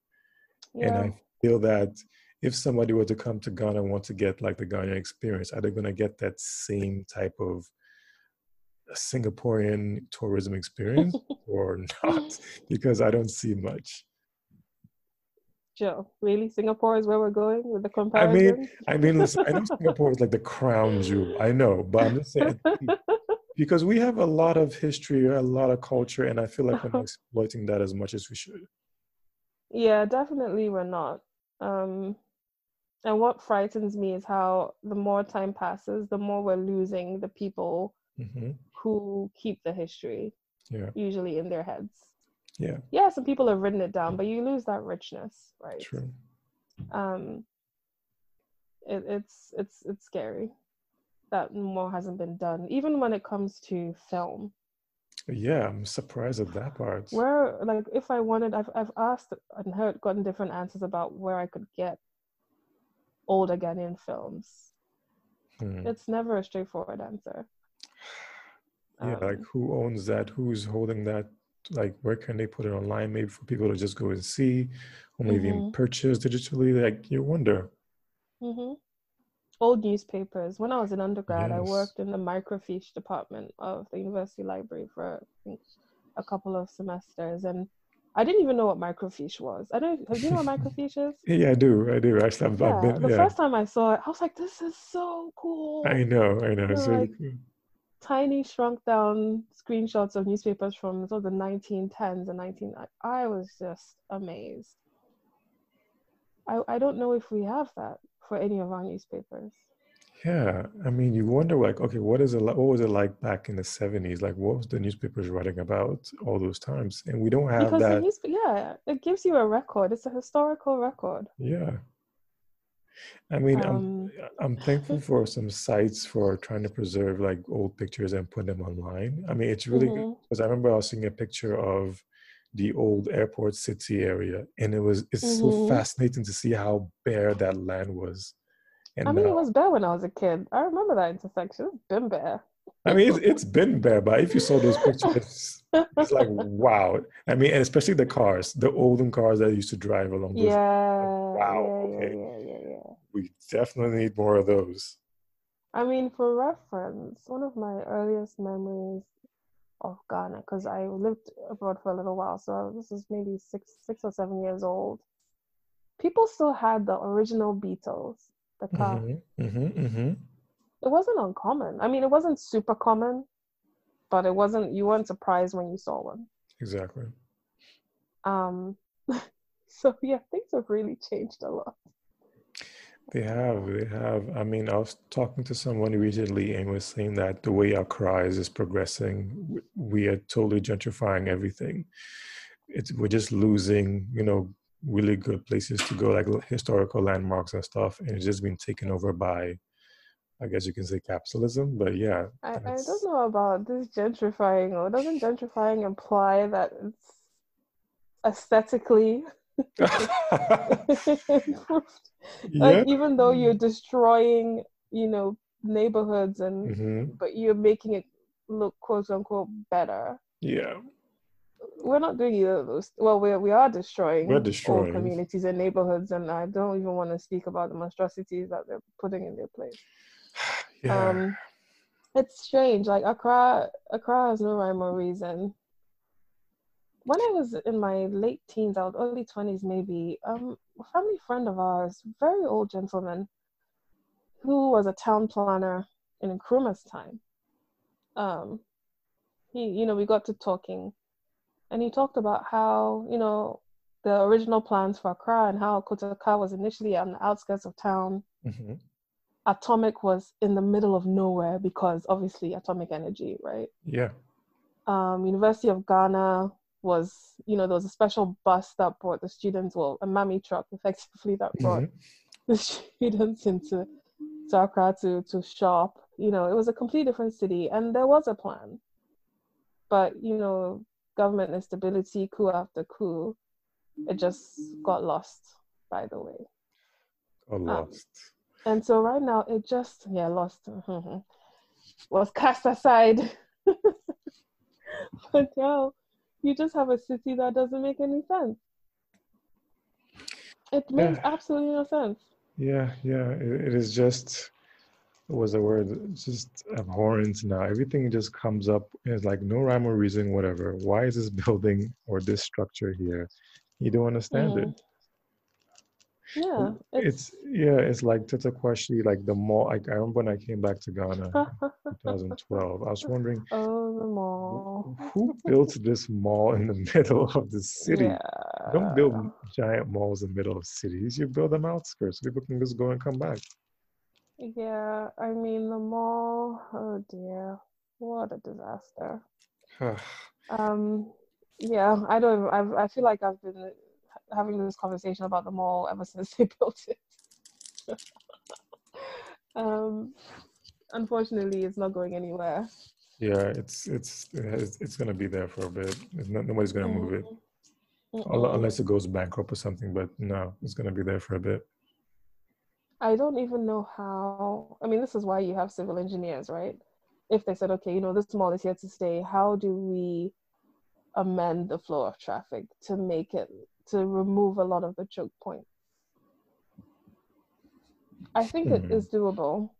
Speaker 1: Yeah. And I feel that if somebody were to come to Ghana and want to get like the Ghana experience, are they going to get that same type of Singaporean tourism experience or not? Because I don't see much.
Speaker 2: Joe, really? Singapore is where we're going with the comparison? I
Speaker 1: mean, I mean, listen, I know Singapore is like the crown jewel. I know, but I'm just saying because we have a lot of history, a lot of culture, and I feel like we're not exploiting that as much as we should.
Speaker 2: Yeah, definitely, we're not. Um, and what frightens me is how the more time passes, the more we're losing the people mm-hmm. who keep the history,
Speaker 1: yeah.
Speaker 2: usually in their heads.
Speaker 1: Yeah.
Speaker 2: Yeah, some people have written it down, but you lose that richness, right?
Speaker 1: True.
Speaker 2: Um it, it's it's it's scary that more hasn't been done, even when it comes to film.
Speaker 1: Yeah, I'm surprised at that part.
Speaker 2: Where like if I wanted I've I've asked and heard gotten different answers about where I could get old Ghanaian films. Hmm. It's never a straightforward answer.
Speaker 1: Yeah, um, like who owns that? Who's holding that like where can they put it online maybe for people to just go and see or maybe mm-hmm. purchase digitally like you wonder
Speaker 2: mm-hmm. old newspapers when i was in undergrad yes. i worked in the microfiche department of the university library for I think, a couple of semesters and I didn't even know what microfiche was. I don't. Do you know what microfiche is?
Speaker 1: yeah, I do. I do. Actually, I've,
Speaker 2: yeah,
Speaker 1: I've been.
Speaker 2: The
Speaker 1: yeah.
Speaker 2: first time I saw it, I was like, "This is so cool."
Speaker 1: I know. I know. It's really like, cool
Speaker 2: tiny shrunk down screenshots of newspapers from sort of the 1910s and 19 I was just amazed. I I don't know if we have that for any of our newspapers.
Speaker 1: Yeah, I mean, you wonder like, okay, what is it? Like, what was it like back in the seventies? Like, what was the newspapers writing about all those times? And we don't have because that.
Speaker 2: News, yeah, it gives you a record. It's a historical record.
Speaker 1: Yeah, I mean, um, I'm I'm thankful for some sites for trying to preserve like old pictures and put them online. I mean, it's really mm-hmm. good because I remember I was seeing a picture of the old airport city area, and it was it's mm-hmm. so fascinating to see how bare that land was.
Speaker 2: And I mean, now, it was bare when I was a kid. I remember that intersection. It's been bare.
Speaker 1: I mean, it's, it's been bare, but if you saw those pictures, it's like wow. I mean, and especially the cars, the olden cars that used to drive along those.
Speaker 2: Yeah.
Speaker 1: Like, wow.
Speaker 2: Yeah, okay. Yeah, yeah, yeah,
Speaker 1: We definitely need more of those.
Speaker 2: I mean, for reference, one of my earliest memories of Ghana, because I lived abroad for a little while, so this is maybe six, six or seven years old. People still had the original Beetles, the car. Mm-hmm, mm-hmm, mm-hmm it wasn't uncommon. I mean, it wasn't super common, but it wasn't. You weren't surprised when you saw one.
Speaker 1: Exactly.
Speaker 2: Um. so yeah, things have really changed a lot.
Speaker 1: They have. They have. I mean, I was talking to someone recently and was saying that the way our is is progressing, we are totally gentrifying everything. It's we're just losing, you know, really good places to go, like historical landmarks and stuff, and it's just been taken over by I guess you can say capitalism, but yeah.
Speaker 2: I, I don't know about this gentrifying, or doesn't gentrifying imply that it's aesthetically like even though you're destroying, you know, neighborhoods and mm-hmm. but you're making it look quote unquote better.
Speaker 1: Yeah.
Speaker 2: We're not doing either of those. Well, we we are destroying,
Speaker 1: we're destroying
Speaker 2: communities and neighborhoods, and I don't even want to speak about the monstrosities that they're putting in their place.
Speaker 1: Yeah. Um,
Speaker 2: it's strange. Like Accra, Accra has no rhyme or reason. When I was in my late teens, I was early twenties, maybe. Um, a family friend of ours, very old gentleman, who was a town planner in Nkrumah's time. Um, he, you know, we got to talking, and he talked about how, you know, the original plans for Accra and how Kotoka was initially on the outskirts of town. Mm-hmm. Atomic was in the middle of nowhere because obviously atomic energy, right?
Speaker 1: Yeah.
Speaker 2: Um, University of Ghana was, you know, there was a special bus that brought the students, well, a mammy truck effectively that brought mm-hmm. the students into to Accra to, to shop. You know, it was a completely different city and there was a plan. But, you know, government instability, coup after coup, it just got lost by the way.
Speaker 1: Got um, lost.
Speaker 2: Um, and so right now it just yeah lost was cast aside. but now you just have a city that doesn't make any sense. It makes yeah. absolutely no sense.
Speaker 1: Yeah, yeah. It, it is just what was the word? It's just abhorrent now. Everything just comes up. It's like no rhyme or reason, whatever. Why is this building or this structure here? You don't understand mm. it.
Speaker 2: Yeah.
Speaker 1: It's, it's, yeah, it's like Tetteh like the mall. Like I remember when I came back to Ghana 2012. I was wondering
Speaker 2: Oh the mall.
Speaker 1: Who built this mall in the middle of the city? Yeah. don't build giant malls in the middle of cities. You build them outskirts people can just go and come back.
Speaker 2: Yeah, I mean the mall, oh dear. What a disaster. um yeah, I don't I I feel like I've been having this conversation about the mall ever since they built it. um, unfortunately, it's not going anywhere.
Speaker 1: Yeah, it's it's it's, it's going to be there for a bit. Not, nobody's going to mm-hmm. move it mm unless it goes bankrupt or something. But no, it's going to be there for a bit.
Speaker 2: I don't even know how. I mean, this is why you have civil engineers, right? If they said, okay, you know, this mall is here to stay, how do we amend the flow of traffic to make it to remove a lot of the choke points. I think mm. it hmm. is doable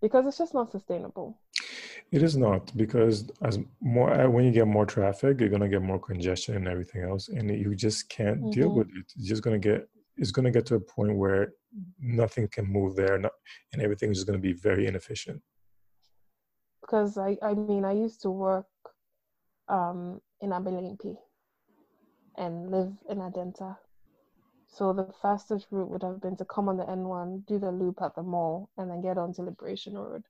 Speaker 2: because it's just not sustainable.
Speaker 1: It is not because as more uh, when you get more traffic, you're gonna get more congestion and everything else, and you just can't mm-hmm. deal with it. It's just gonna get it's gonna get to a point where nothing can move there, not, and everything is gonna be very inefficient.
Speaker 2: Because I I mean I used to work um, in Abelemkpe, and live in Adenta. So the fastest route would have been to come on the N1, do the loop at the mall, and then get onto Liberation Road.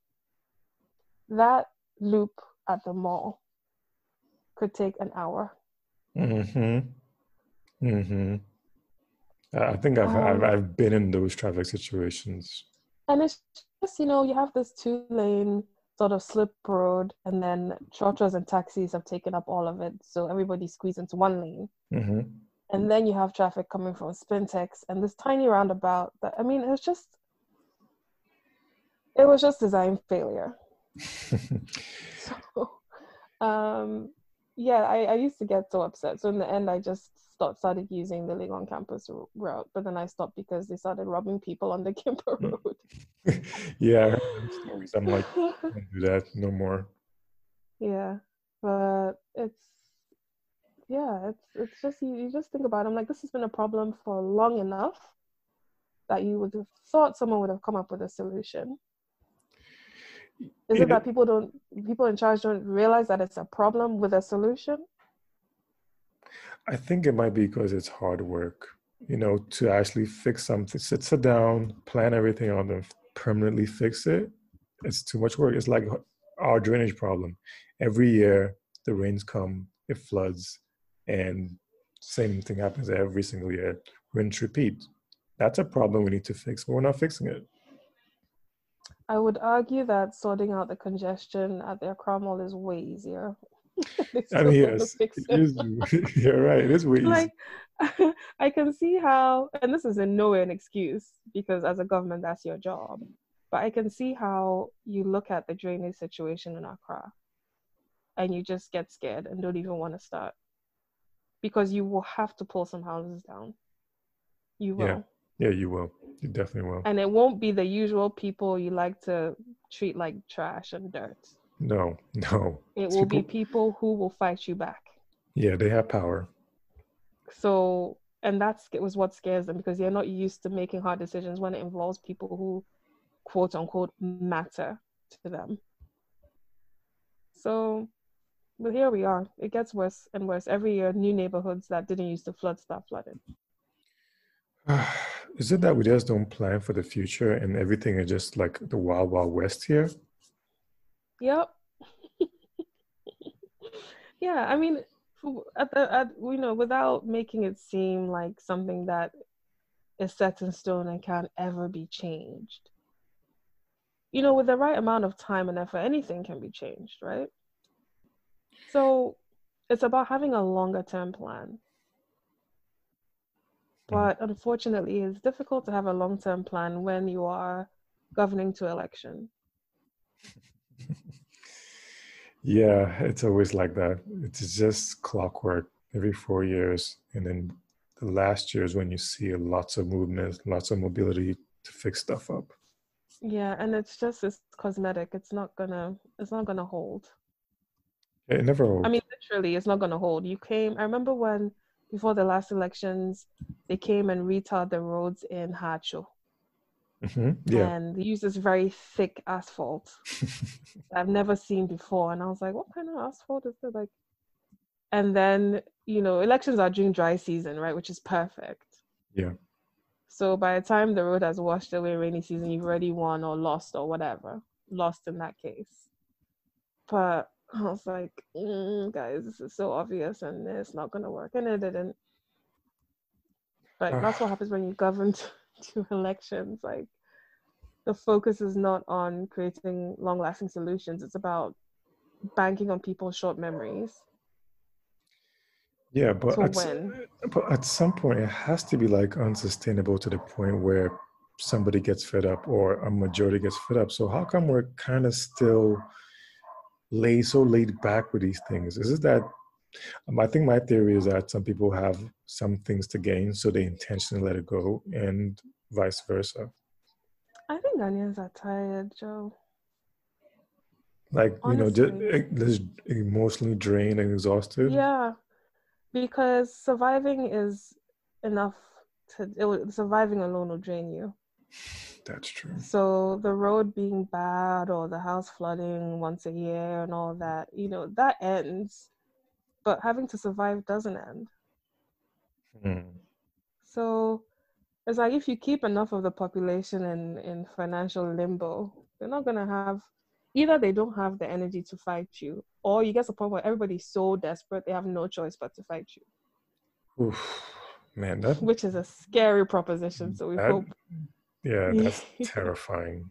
Speaker 2: That loop at the mall could take an hour.
Speaker 1: Mm-hmm. Mm-hmm. I think I've, um, I've I've been in those traffic situations.
Speaker 2: And it's just you know you have this two lane sort of slip road, and then churches and taxis have taken up all of it. So everybody squeezed into one lane.
Speaker 1: Mm-hmm.
Speaker 2: And then you have traffic coming from Spintex and this tiny roundabout that, I mean, it was just, it was just design failure. so, um, yeah, I, I used to get so upset. So in the end, I just stopped, started using the Legon campus route, but then I stopped because they started robbing people on the Kimper mm. Road.
Speaker 1: yeah, stories. I'm like, don't do that no more.
Speaker 2: Yeah, but it's yeah, it's it's just you, you just think about it. I'm like, this has been a problem for long enough that you would have thought someone would have come up with a solution. Is it that people don't people in charge don't realize that it's a problem with a solution?
Speaker 1: I think it might be because it's hard work, you know, to actually fix something, sit, sit down, plan everything out, and permanently fix it. It's too much work. It's like our drainage problem. Every year, the rains come, it floods, and same thing happens every single year. Rinse, repeat. That's a problem we need to fix, but we're not fixing it.
Speaker 2: I would argue that sorting out the congestion at their Mall is way easier
Speaker 1: I mean, yes, it is, you're right. It is weird.
Speaker 2: Like, I can see how, and this is in no way an excuse because as a government, that's your job. But I can see how you look at the drainage situation in Accra and you just get scared and don't even want to start because you will have to pull some houses down. You will.
Speaker 1: Yeah. Yeah, you will. You definitely will.
Speaker 2: And it won't be the usual people you like to treat like trash and dirt.
Speaker 1: No, no.
Speaker 2: It will people, be people who will fight you back.
Speaker 1: Yeah, they have power.
Speaker 2: So, and that's it was what scares them because they're not used to making hard decisions when it involves people who, quote unquote, matter to them. So, but here we are. It gets worse and worse every year. New neighborhoods that didn't used to flood start flooding.
Speaker 1: Is it that we just don't plan for the future and everything is just like the wild, wild west here?
Speaker 2: Yep. Yeah, I mean, at the, at, you know, without making it seem like something that is set in stone and can't ever be changed. You know, with the right amount of time and effort, anything can be changed, right? So it's about having a longer term plan. Mm. But unfortunately, it's difficult to have a long term plan when you are governing to election.
Speaker 1: yeah, it's always like that. It's just clockwork every four years. And then the last year is when you see lots of movement, lots of mobility to fix stuff up.
Speaker 2: Yeah, and it's just it's cosmetic. It's not gonna it's not gonna hold.
Speaker 1: It never holds.
Speaker 2: I mean, literally, it's not gonna hold. You came. I remember when before the last elections, they came and retarred the roads in Haatso.
Speaker 1: Mm-hmm. Yeah.
Speaker 2: And they used this very thick asphalt I've never seen before. And I was like, what kind of asphalt is that? Like, and then, you know, elections are during dry season, right? Which is perfect.
Speaker 1: Yeah.
Speaker 2: So by the time the road has washed away rainy season, you've already won or lost or whatever. Lost in that case. But I was like, mm, guys, this is so obvious and it's not going to work. And it didn't. But that's what happens when you govern to elections. Like, the focus is not on creating long lasting solutions, it's about banking on people's short memories.
Speaker 1: Yeah, but at, but at some point, it has to be like unsustainable to the point where somebody gets fed up or a majority gets fed up. So, how come we're kind of still lay so laid back with these things? Is it that um, I think my theory is that some people have some things to gain, so they intentionally let it go, and vice versa.
Speaker 2: I think Ghanaians are tired, Joe.
Speaker 1: Like Honestly. you know, just, just emotionally drained and exhausted.
Speaker 2: Yeah, because surviving is enough to it, surviving alone will drain you.
Speaker 1: That's true.
Speaker 2: So the road being bad or the house flooding once a year and all that, you know, that ends. But having to survive doesn't end.
Speaker 1: Hmm.
Speaker 2: So it's like if you keep enough of the population in, in financial limbo, they're not gonna have either they don't have the energy to fight you, or you get to a point where everybody's so desperate they have no choice but to fight
Speaker 1: you. Oof, man, that
Speaker 2: which is a scary proposition. So we
Speaker 1: that,
Speaker 2: hope
Speaker 1: yeah, that's terrifying.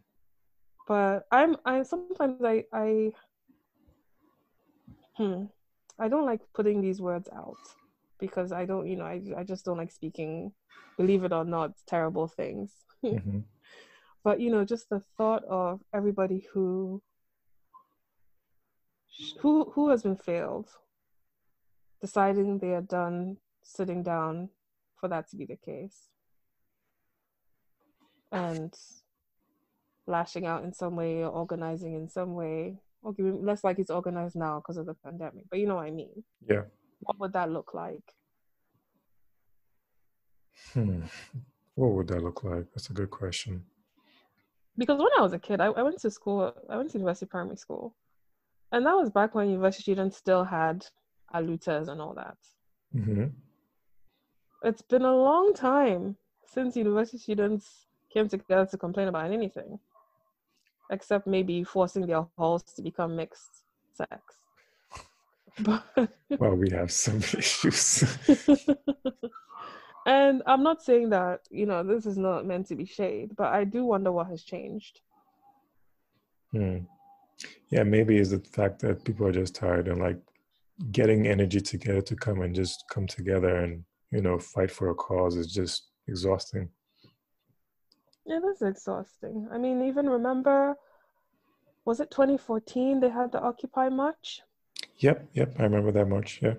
Speaker 2: But I'm I sometimes I I hmm I don't like putting these words out because I don't you know I I just don't like speaking believe it or not terrible things.
Speaker 1: Mm-hmm.
Speaker 2: but you know just the thought of everybody who who who has been failed deciding they are done sitting down for that to be the case and lashing out in some way or organizing in some way. Okay, less like it's organized now because of the pandemic, but you know what I mean.
Speaker 1: Yeah.
Speaker 2: What would that look like?
Speaker 1: Hmm. What would that look like? That's a good question.
Speaker 2: Because when I was a kid, I, I went to school, I went to university primary school. And that was back when university students still had alutas and all that.
Speaker 1: Mm-hmm.
Speaker 2: It's been a long time since university students came together to complain about anything, except maybe forcing their halls to become mixed sex.
Speaker 1: But well, we have some issues.
Speaker 2: and I'm not saying that, you know, this is not meant to be shade, but I do wonder what has changed.
Speaker 1: Hmm. Yeah, maybe it's the fact that people are just tired and like getting energy together to come and just come together and, you know, fight for a cause is just exhausting.
Speaker 2: Yeah, that's exhausting. I mean, even remember, was it 2014 they had the Occupy March?
Speaker 1: Yep, yep, I remember that much. Yeah.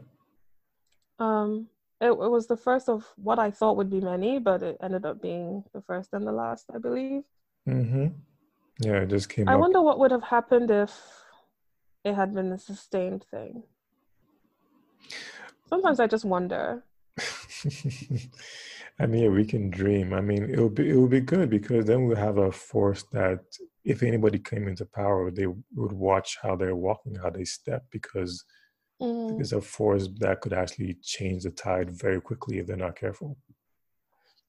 Speaker 2: Um, it, it was the first of what I thought would be many, but it ended up being the first and the last, I believe.
Speaker 1: Mm-hmm. Yeah, it just came.
Speaker 2: I
Speaker 1: up.
Speaker 2: wonder what would have happened if it had been a sustained thing. Sometimes I just wonder.
Speaker 1: I mean, yeah, we can dream. I mean, it would be it would be good because then we'll have a force that if anybody came into power, they would watch how they're walking, how they step, because mm. it's a force that could actually change the tide very quickly if they're not careful.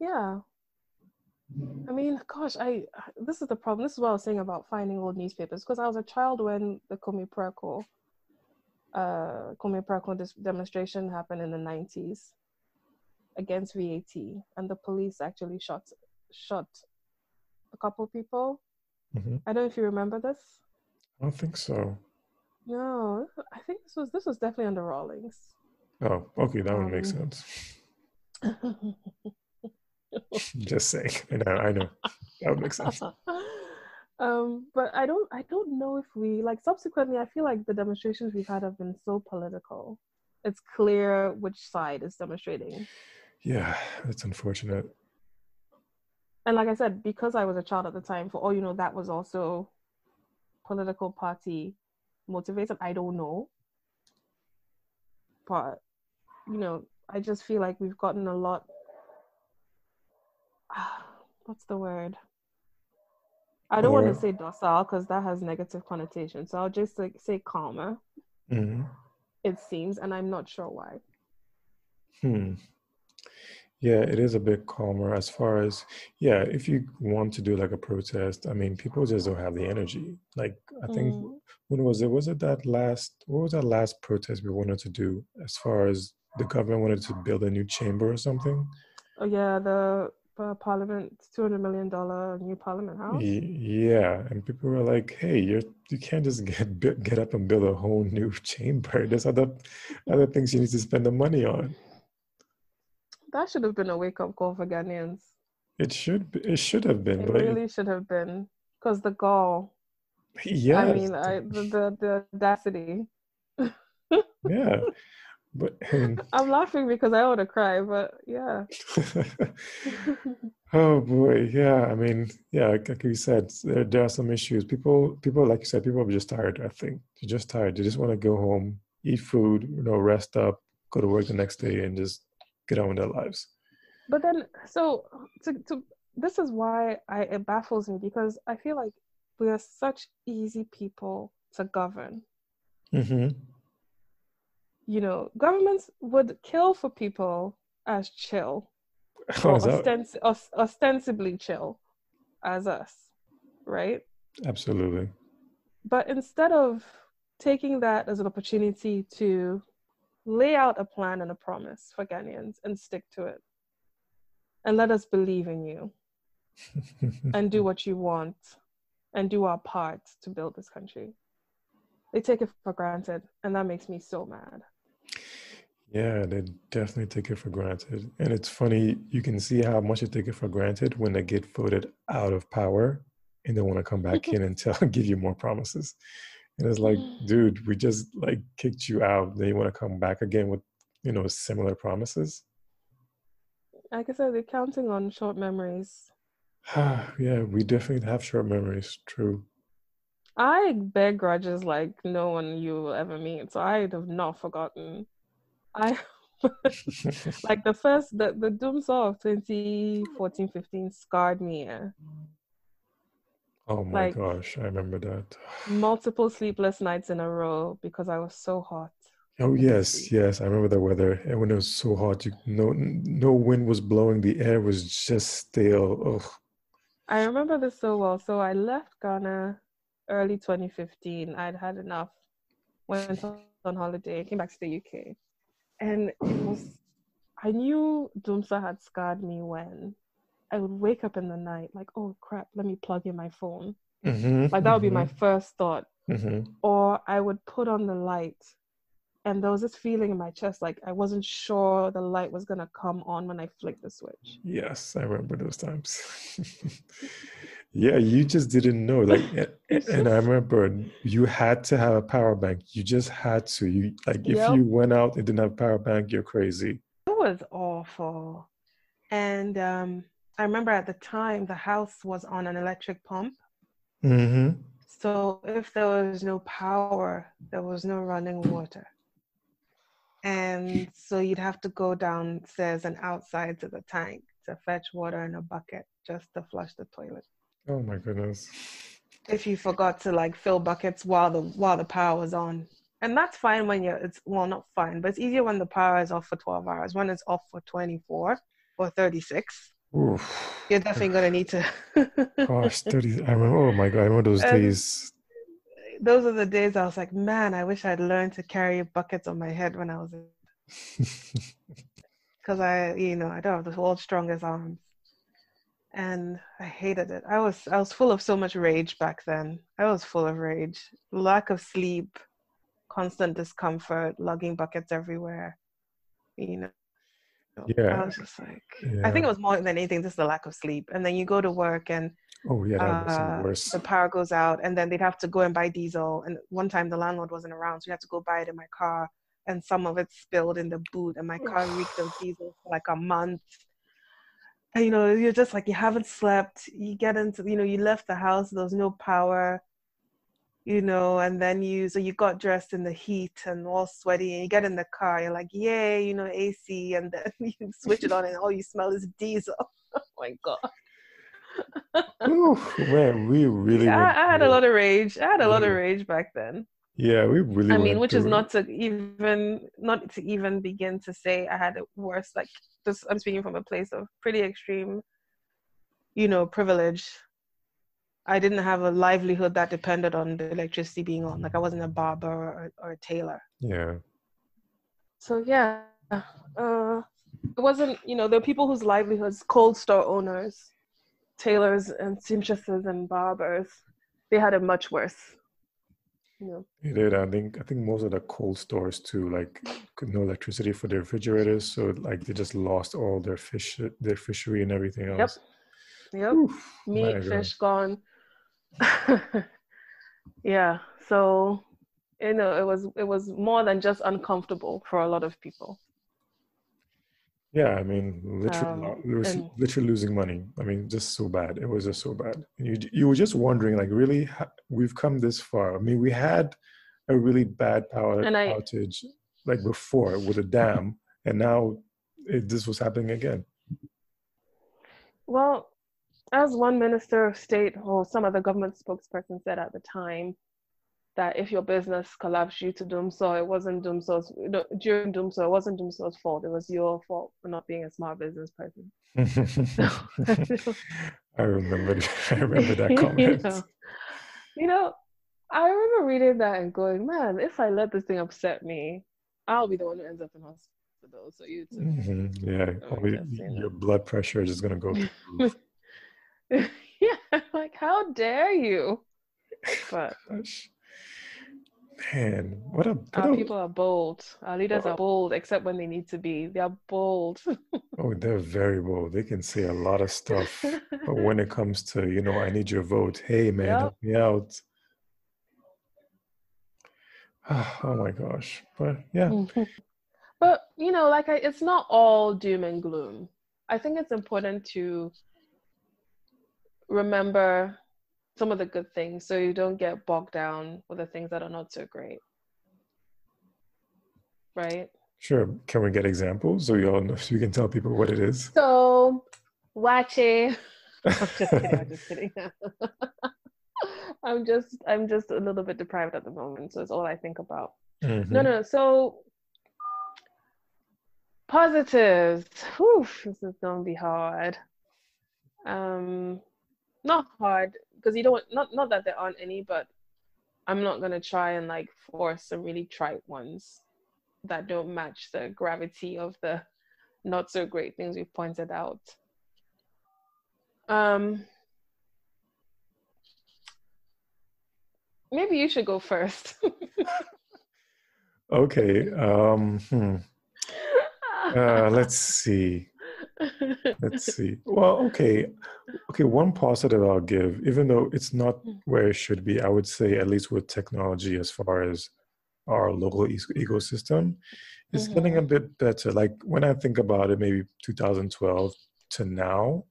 Speaker 2: Yeah. I mean, gosh, I this is the problem. This is what I was saying about finding old newspapers because I was a child when the Kume Preko uh, Kwame Prakon's demonstration happened in the 90s against VAT, and the police actually shot shot a couple people.
Speaker 1: Mm-hmm.
Speaker 2: I don't know if you remember this.
Speaker 1: I don't think so.
Speaker 2: No, I think this was this was definitely under Rawlings.
Speaker 1: Oh, okay, that would make
Speaker 2: Um,
Speaker 1: sense. Just saying. I know, I know. That would make sense.
Speaker 2: um, but I don't I don't know if we like subsequently I feel like the demonstrations we've had have been so political. It's clear which side is demonstrating.
Speaker 1: Yeah, it's unfortunate.
Speaker 2: And like I said, because I was a child at the time, for all you know, that was also political party motivated. I don't know. But you know, I just feel like we've gotten a lot what's the word? I don't want to say docile because that has negative connotation. So I'll just like say calmer,
Speaker 1: hmm
Speaker 2: it seems, and I'm not sure why.
Speaker 1: Hmm. Yeah, it is a bit calmer as far as, yeah, if you want to do like a protest, I mean, people just don't have the energy. Like, I think,
Speaker 2: Mm.
Speaker 1: when was it? Was it that last, what was that last protest we wanted to do as far as the government wanted to build a new chamber or something?
Speaker 2: Oh yeah, the uh, Parliament, two hundred million dollar new Parliament House.
Speaker 1: Yeah, and people were like, "Hey, you're you can't just get get up and build a whole new chamber. There's other other things you need to spend the money on."
Speaker 2: That should have been a wake up call for Ghanaians.
Speaker 1: It should be, it should have been,
Speaker 2: It
Speaker 1: but it-
Speaker 2: really should have been because the gall.
Speaker 1: yes,
Speaker 2: I mean, I, the, the the audacity.
Speaker 1: yeah, but mean,
Speaker 2: I'm laughing because I want to cry, but yeah.
Speaker 1: oh boy, yeah. I mean, yeah, like, like you said, there, there are some issues. People, people, like you said, people are just tired. I think they're just tired. They just want to go home, eat food, you know, rest up, go to work the next day, and just get on with their lives.
Speaker 2: But then, so to, to this is why I it baffles me because I feel like we are such easy people to govern.
Speaker 1: hmm
Speaker 2: You know, governments would kill for people as chill,
Speaker 1: Oh,
Speaker 2: or
Speaker 1: that-
Speaker 2: ostens- os- ostensibly chill, as us, right?
Speaker 1: absolutely.
Speaker 2: But instead of taking that as an opportunity to lay out a plan and a promise for Ghanaians and stick to it, and let us believe in you and do what you want and do our part to build this country. They take it for granted, and that makes me so mad.
Speaker 1: Yeah, they definitely take it for granted. And it's funny, you can see how much they take it for granted when they get voted out of power and they want to come back in and tell give you more promises. And it's like, mm. dude, we just like kicked you out. Then you want to come back again with, you know, similar promises.
Speaker 2: Like I said, they're counting on short memories.
Speaker 1: yeah, we definitely have short memories. True.
Speaker 2: I bear grudges like no one you will ever meet, so I have not forgotten. I like the first the the dumsor of 2014 15 scarred me. Eh.
Speaker 1: Oh my
Speaker 2: Like-
Speaker 1: gosh, I remember that.
Speaker 2: Multiple sleepless nights in a row because I was so hot.
Speaker 1: Oh yes, yes, I remember the weather. And when it was so hot, you no no wind was blowing. The air was just stale. Oh,
Speaker 2: I remember this so well. So I left Ghana early 2015. I'd had enough. Went on holiday, came back to the UK. And it was, I knew Dumsor had scarred me when I would wake up in the night, like, oh crap, let me plug in my phone.
Speaker 1: Mhm,
Speaker 2: Like, that would be my first thought.
Speaker 1: mhm.
Speaker 2: Or I would put on the light. And there was this feeling in my chest, like I wasn't sure the light was going to come on when I flicked the switch.
Speaker 1: Yes, I remember those times. Yeah, you just didn't know. Like, a- a- and I remember you had to have a power bank. You just had to. You like if
Speaker 2: Yep.
Speaker 1: you went out and didn't have a power bank, you're crazy.
Speaker 2: It was awful. And um, I remember at the time the house was on an electric pump.
Speaker 1: Mm-hmm.
Speaker 2: So if there was no power, there was no running water. And so you'd have to go downstairs and outside to the tank to fetch water in a bucket just to flush the toilet.
Speaker 1: Oh my goodness.
Speaker 2: If you forgot to like fill buckets while the while the power was on. And that's fine when you're it's well not fine, but it's easier when the power is off for 12 hours. When it's off for 24 or 36,
Speaker 1: Oof.
Speaker 2: you're definitely gonna need to
Speaker 1: Gosh, 30. I remember. Oh my God, I remember those
Speaker 2: And-
Speaker 1: days.
Speaker 2: those are the days I was like, man, I wish I'd learned to carry buckets on my head when I was because I, you know, I don't have the world's strongest arms, and I hated it. I was I was full of so much rage back then. I was full of rage, lack of sleep, constant discomfort, lugging buckets everywhere. You know,
Speaker 1: Yeah.
Speaker 2: I was just like, I think it was more than anything just the lack of sleep. And then you go to work and
Speaker 1: Oh yeah, that was
Speaker 2: uh,
Speaker 1: the
Speaker 2: the power goes out, and then they'd have to go and buy diesel. And one time the landlord wasn't around, so you had to go buy it in my car, and some of it spilled in the boot, and my car reeked of diesel for like a month. And you know, you're just like you haven't slept. You get into, you know, you left the house. There's no power. You know, and then you so you got dressed in the heat and all sweaty, and you get in the car. You're like, yay, you know, AC, and then you switch it on, and all you smell is diesel. oh my god.
Speaker 1: Man, we really. Went
Speaker 2: I had a lot of rage. I had a lot of rage back then.
Speaker 1: Yeah, we really.
Speaker 2: I mean, which is
Speaker 1: it.
Speaker 2: not to even not to even begin to say I had it worse. Like just I'm speaking from a place of pretty extreme, you know, privilege. I didn't have a livelihood that depended on the electricity being on. Like I wasn't a barber or, or a tailor.
Speaker 1: Yeah.
Speaker 2: So yeah, uh, it wasn't. You know, there are people whose livelihoods, cold store owners, tailors and seamstresses and barbers, they had it much worse. You know.
Speaker 1: It did. I think I think most of the cold stores too, like could no electricity for their refrigerators, so like they just lost all their fish, their fishery and everything else.
Speaker 2: Yep.
Speaker 1: Oof,
Speaker 2: meat, fish gone. yeah. So you know, it was it was more than just uncomfortable for a lot of people.
Speaker 1: Yeah, I mean, literally,
Speaker 2: Um,
Speaker 1: lo- lo-
Speaker 2: and-
Speaker 1: literally losing money. I mean, just so bad. It was just so bad. And you you were just wondering, like, really, we've come this far. I mean, we had a really bad power
Speaker 2: I-
Speaker 1: outage like before with a dam, and now it, this was happening again.
Speaker 2: Well, as one minister of state or some other government spokesperson said at the time, that if your business collapsed due to Dumsor, it wasn't Dumsor's you during Dumsor, it wasn't Dumsor's fault. It was your fault for not being a smart business person.
Speaker 1: I remember. I remember that
Speaker 2: You
Speaker 1: comment.
Speaker 2: know. You know, I remember reading that and going, man, if I let this thing upset me, I'll be the one who ends up in hospital. So you too.
Speaker 1: Mhm, Yeah, your,
Speaker 2: yes, you know.
Speaker 1: your blood pressure is just gonna go. through the roof.
Speaker 2: yeah, like how dare you? But
Speaker 1: Gosh. Man, what a what
Speaker 2: our
Speaker 1: a-
Speaker 2: people are bold. Our leaders are bold, except when they need to be. They are bold.
Speaker 1: oh, they're very bold. They can say a lot of stuff, but when it comes to you know, I need your vote. Hey, man,
Speaker 2: Yep.
Speaker 1: help me out. Oh my gosh, but yeah,
Speaker 2: but you know, like I, it's not all doom and gloom. I think it's important to remember some of the good things so you don't get bogged down with the things that are not so great. Right?
Speaker 1: sure. Can we get examples so you all know so you can tell people what it is?
Speaker 2: So, Waakye. I'm just kidding. I'm just kidding. I'm just I'm just a little bit deprived at the moment, so it's all I think about.
Speaker 1: Mhm.
Speaker 2: No, no. So positives. Whew, this is gonna be hard. Um, not hard because you don't. Not not that there aren't any, but I'm not gonna try and like force some really trite ones that don't match the gravity of the not so great things we've pointed out. Um, maybe you should go first.
Speaker 1: Okay. Um, hmm. uh, let's see. Let's see. Well, okay. Okay, one positive I'll give, even though it's not where it should be, I would say, at least with technology, as far as our local e- ecosystem, it's getting a bit better. Like when I think about it, maybe 2012 to now,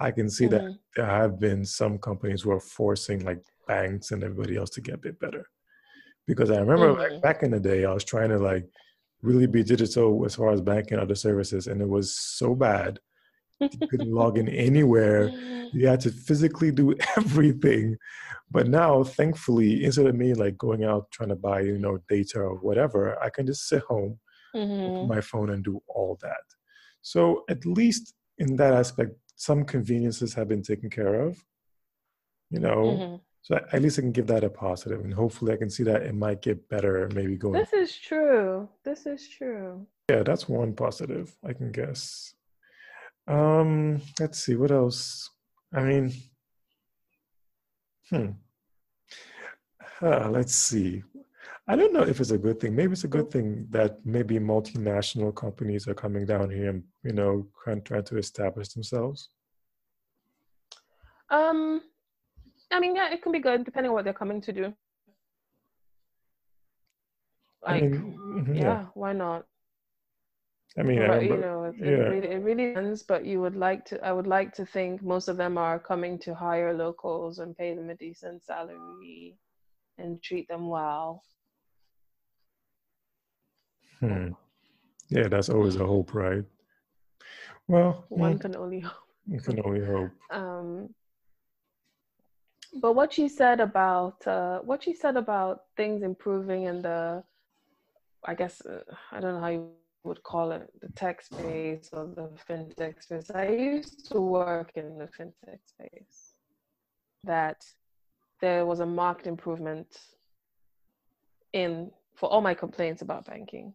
Speaker 1: I can see that
Speaker 2: Mhm.
Speaker 1: there have been some companies who are forcing like banks and everybody else to get a bit better. Because I remember like,
Speaker 2: Mhm.
Speaker 1: back in the day, I was trying to like really be digital as far as banking and other services, and it was so bad. You couldn't log in anywhere. You had to physically do everything. But now, thankfully, instead of me like going out trying to buy, you know, data or whatever, I can just sit home,
Speaker 2: Mhm.
Speaker 1: open my phone, and do all that. So at least in that aspect, some conveniences have been taken care of. You know,
Speaker 2: Mhm.
Speaker 1: So at least I can give that a positive, and hopefully I can see that it might get better. Maybe going.
Speaker 2: This is true. This is true.
Speaker 1: Yeah, that's one positive I can guess. Um, let's see what else. I mean, hmm. Uh, let's see. I don't know if it's a good thing. Maybe it's a good thing that maybe multinational companies are coming down here and you know trying, trying to establish themselves.
Speaker 2: Um, I mean, yeah, it can be good depending on what they're coming to do. Like, I mean, mm-hmm, yeah, yeah, why not?
Speaker 1: I mean,
Speaker 2: but, you know, it, yeah. it, really, it really depends. But you would like to, I would like to think most of them are coming to hire locals and pay them a decent salary and treat them well.
Speaker 1: Hmm. Yeah, that's always a hope, right? Well,
Speaker 2: one can only hope.
Speaker 1: You can only hope.
Speaker 2: Um, but what she said about uh, what she said about things improving in the, I guess uh, I don't know how you would call it, the tech space or the fintech space. I used to work in the fintech space. That there was a marked improvement in for all my complaints about banking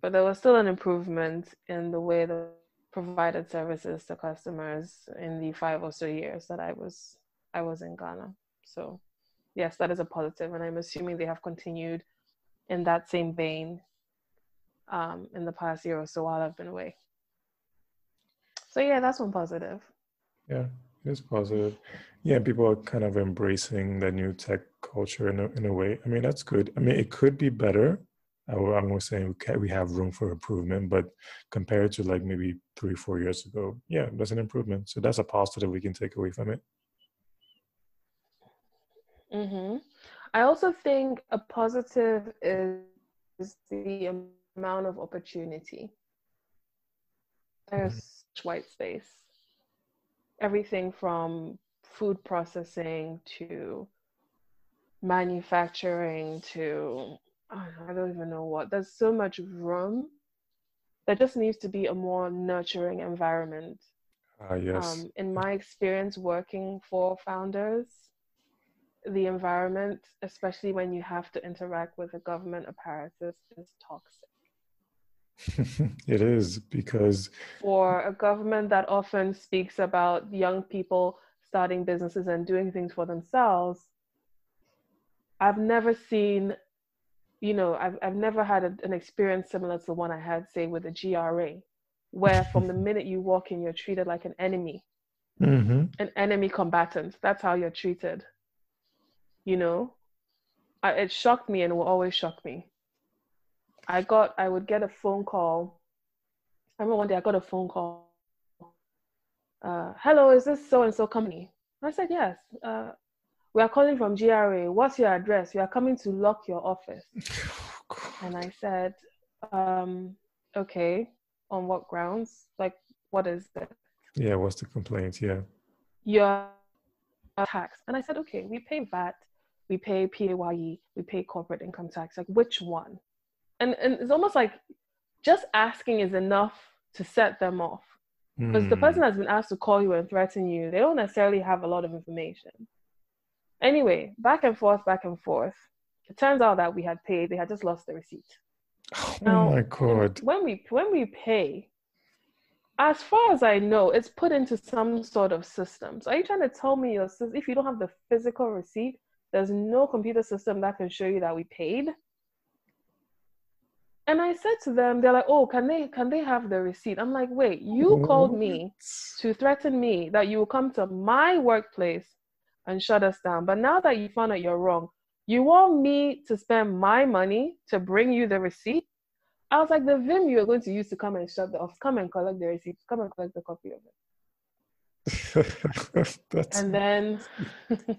Speaker 2: but there was still an improvement in the way the provided services to customers in the five or so years that I was I was in Ghana. So yes, that is a positive. and I'm assuming they have continued in that same vein um, in the past year or so while I've been away. So yeah, that's one positive.
Speaker 1: Yeah, it is positive. Yeah, people are kind of embracing the new tech culture in a, in a way. I mean, that's good. I mean, it could be better, I'm going to say we have room for improvement, but compared to like maybe three, four years ago, yeah, there's an improvement. So that's a positive we can take away from it.
Speaker 2: Mm-hmm. I also think a positive is the amount of opportunity. There's mm-hmm. white space. Everything from food processing to manufacturing to I don't even know what. There's so much room. There just needs to be a more nurturing environment.
Speaker 1: Uh, yes. Um,
Speaker 2: in my experience working for founders, the environment, especially when you have to interact with the government apparatus, is toxic.
Speaker 1: it is because
Speaker 2: for a government that often speaks about young people starting businesses and doing things for themselves, I've never seen you know, I've, I've never had a, an experience similar to the one I had, say, with the GRA, where from the minute you walk in, you're treated like an enemy,
Speaker 1: mm-hmm.
Speaker 2: an enemy combatant. That's how you're treated. You know, I, it shocked me and will always shock me. I got, I would get a phone call. I remember one day I got a phone call. Uh, Hello, is this so and so company? I said, Yes. Uh, we are calling from GRA. What's your address? We are coming to lock your office. Oh, and I said, um, okay, on what grounds? Like, what is it?
Speaker 1: Yeah, what's the complaint? Yeah.
Speaker 2: Your tax. And I said, okay, we pay VAT, we pay PAYE, we pay corporate income tax. Like, which one? And, and it's almost like just asking is enough to set them off. Because mm. the person hmm. has been asked to call you and threaten you, they don't necessarily have a lot of information. Anyway, back and forth, back and forth. It turns out that we had paid. They had just lost the receipt.
Speaker 1: Oh now, my god!
Speaker 2: When we when we pay, as far as I know, it's put into some sort of system. So are you trying to tell me your if you don't have the physical receipt, there's no computer system that can show you that we paid? And I said to them, they're like, "Oh, can they can they have the receipt?" I'm like, "Wait, you what? called me to threaten me that you will come to my workplace and shut us down. But now that you found out you're wrong, you want me to spend my money to bring you the receipt? I was like, the Vim you're going to use to come and shut the office, come and collect the receipt, come and collect the copy of it. and then,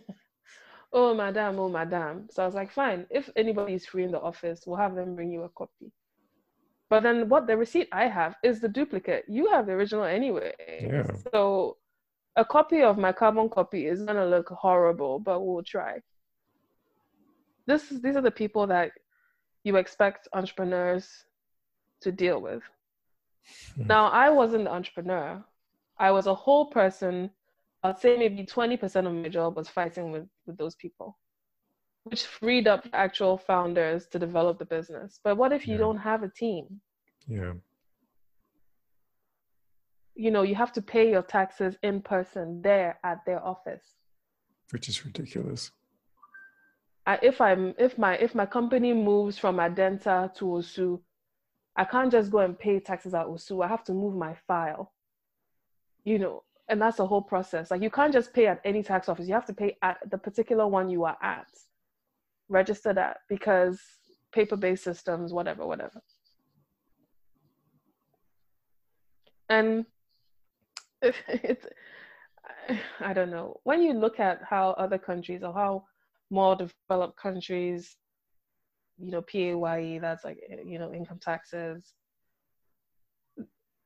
Speaker 2: oh, madam, oh, madam. So I was like, fine, if anybody is free in the office, we'll have them bring you a copy. But then what the receipt I have is the duplicate. You have the original anyway.
Speaker 1: Yeah.
Speaker 2: So a copy of my carbon copy is gonna look horrible, but we'll try. This these are the people that you expect entrepreneurs to deal with. Hmm. Now I wasn't the entrepreneur. I was a whole person I'd say maybe 20% of my job was fighting with, with those people, which freed up actual founders to develop the business. But what if you yeah. don't have a team?
Speaker 1: Yeah.
Speaker 2: You know, you have to pay your taxes in person there at their office.
Speaker 1: Which is ridiculous.
Speaker 2: I, if I'm if my if my company moves from Adenta to Osu, I can't just go and pay taxes at Osu. I have to move my file. You know, and that's the whole process. Like you can't just pay at any tax office. You have to pay at the particular one you are at. Register that because paper-based systems, whatever, whatever. And it's, I don't know. When you look at how other countries or how more developed countries, you know, PAYE, that's like, you know, income taxes,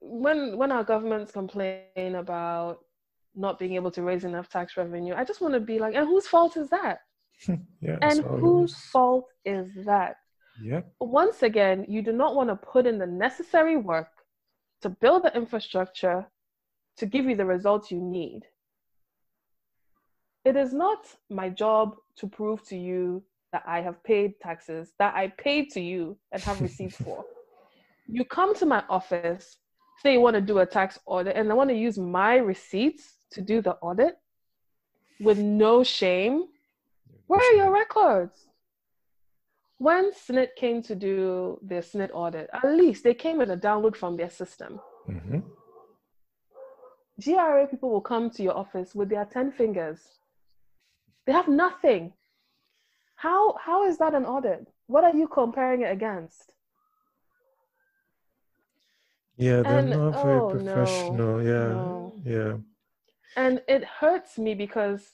Speaker 2: when when our governments complain about not being able to raise enough tax revenue, I just want to be like, and whose fault is that?
Speaker 1: yeah,
Speaker 2: and whose fault is that?
Speaker 1: Yeah.
Speaker 2: Once again, you do not want to put in the necessary work to build the infrastructure to give you the results you need. It is not my job to prove to you that I have paid taxes that I paid to you and have receipts for. You come to my office say you want to do a tax audit and I want to use my receipts to do the audit with no shame, where are your records? When SSNIT came to do their SSNIT audit, at least they came with a download from their system. Mm-hmm. GRA people will come to your office with their 10 fingers. They have nothing. How, how is that an audit? What are you comparing it against?
Speaker 1: Yeah, they're and, not very oh, professional. No, yeah, no. yeah.
Speaker 2: And it hurts me because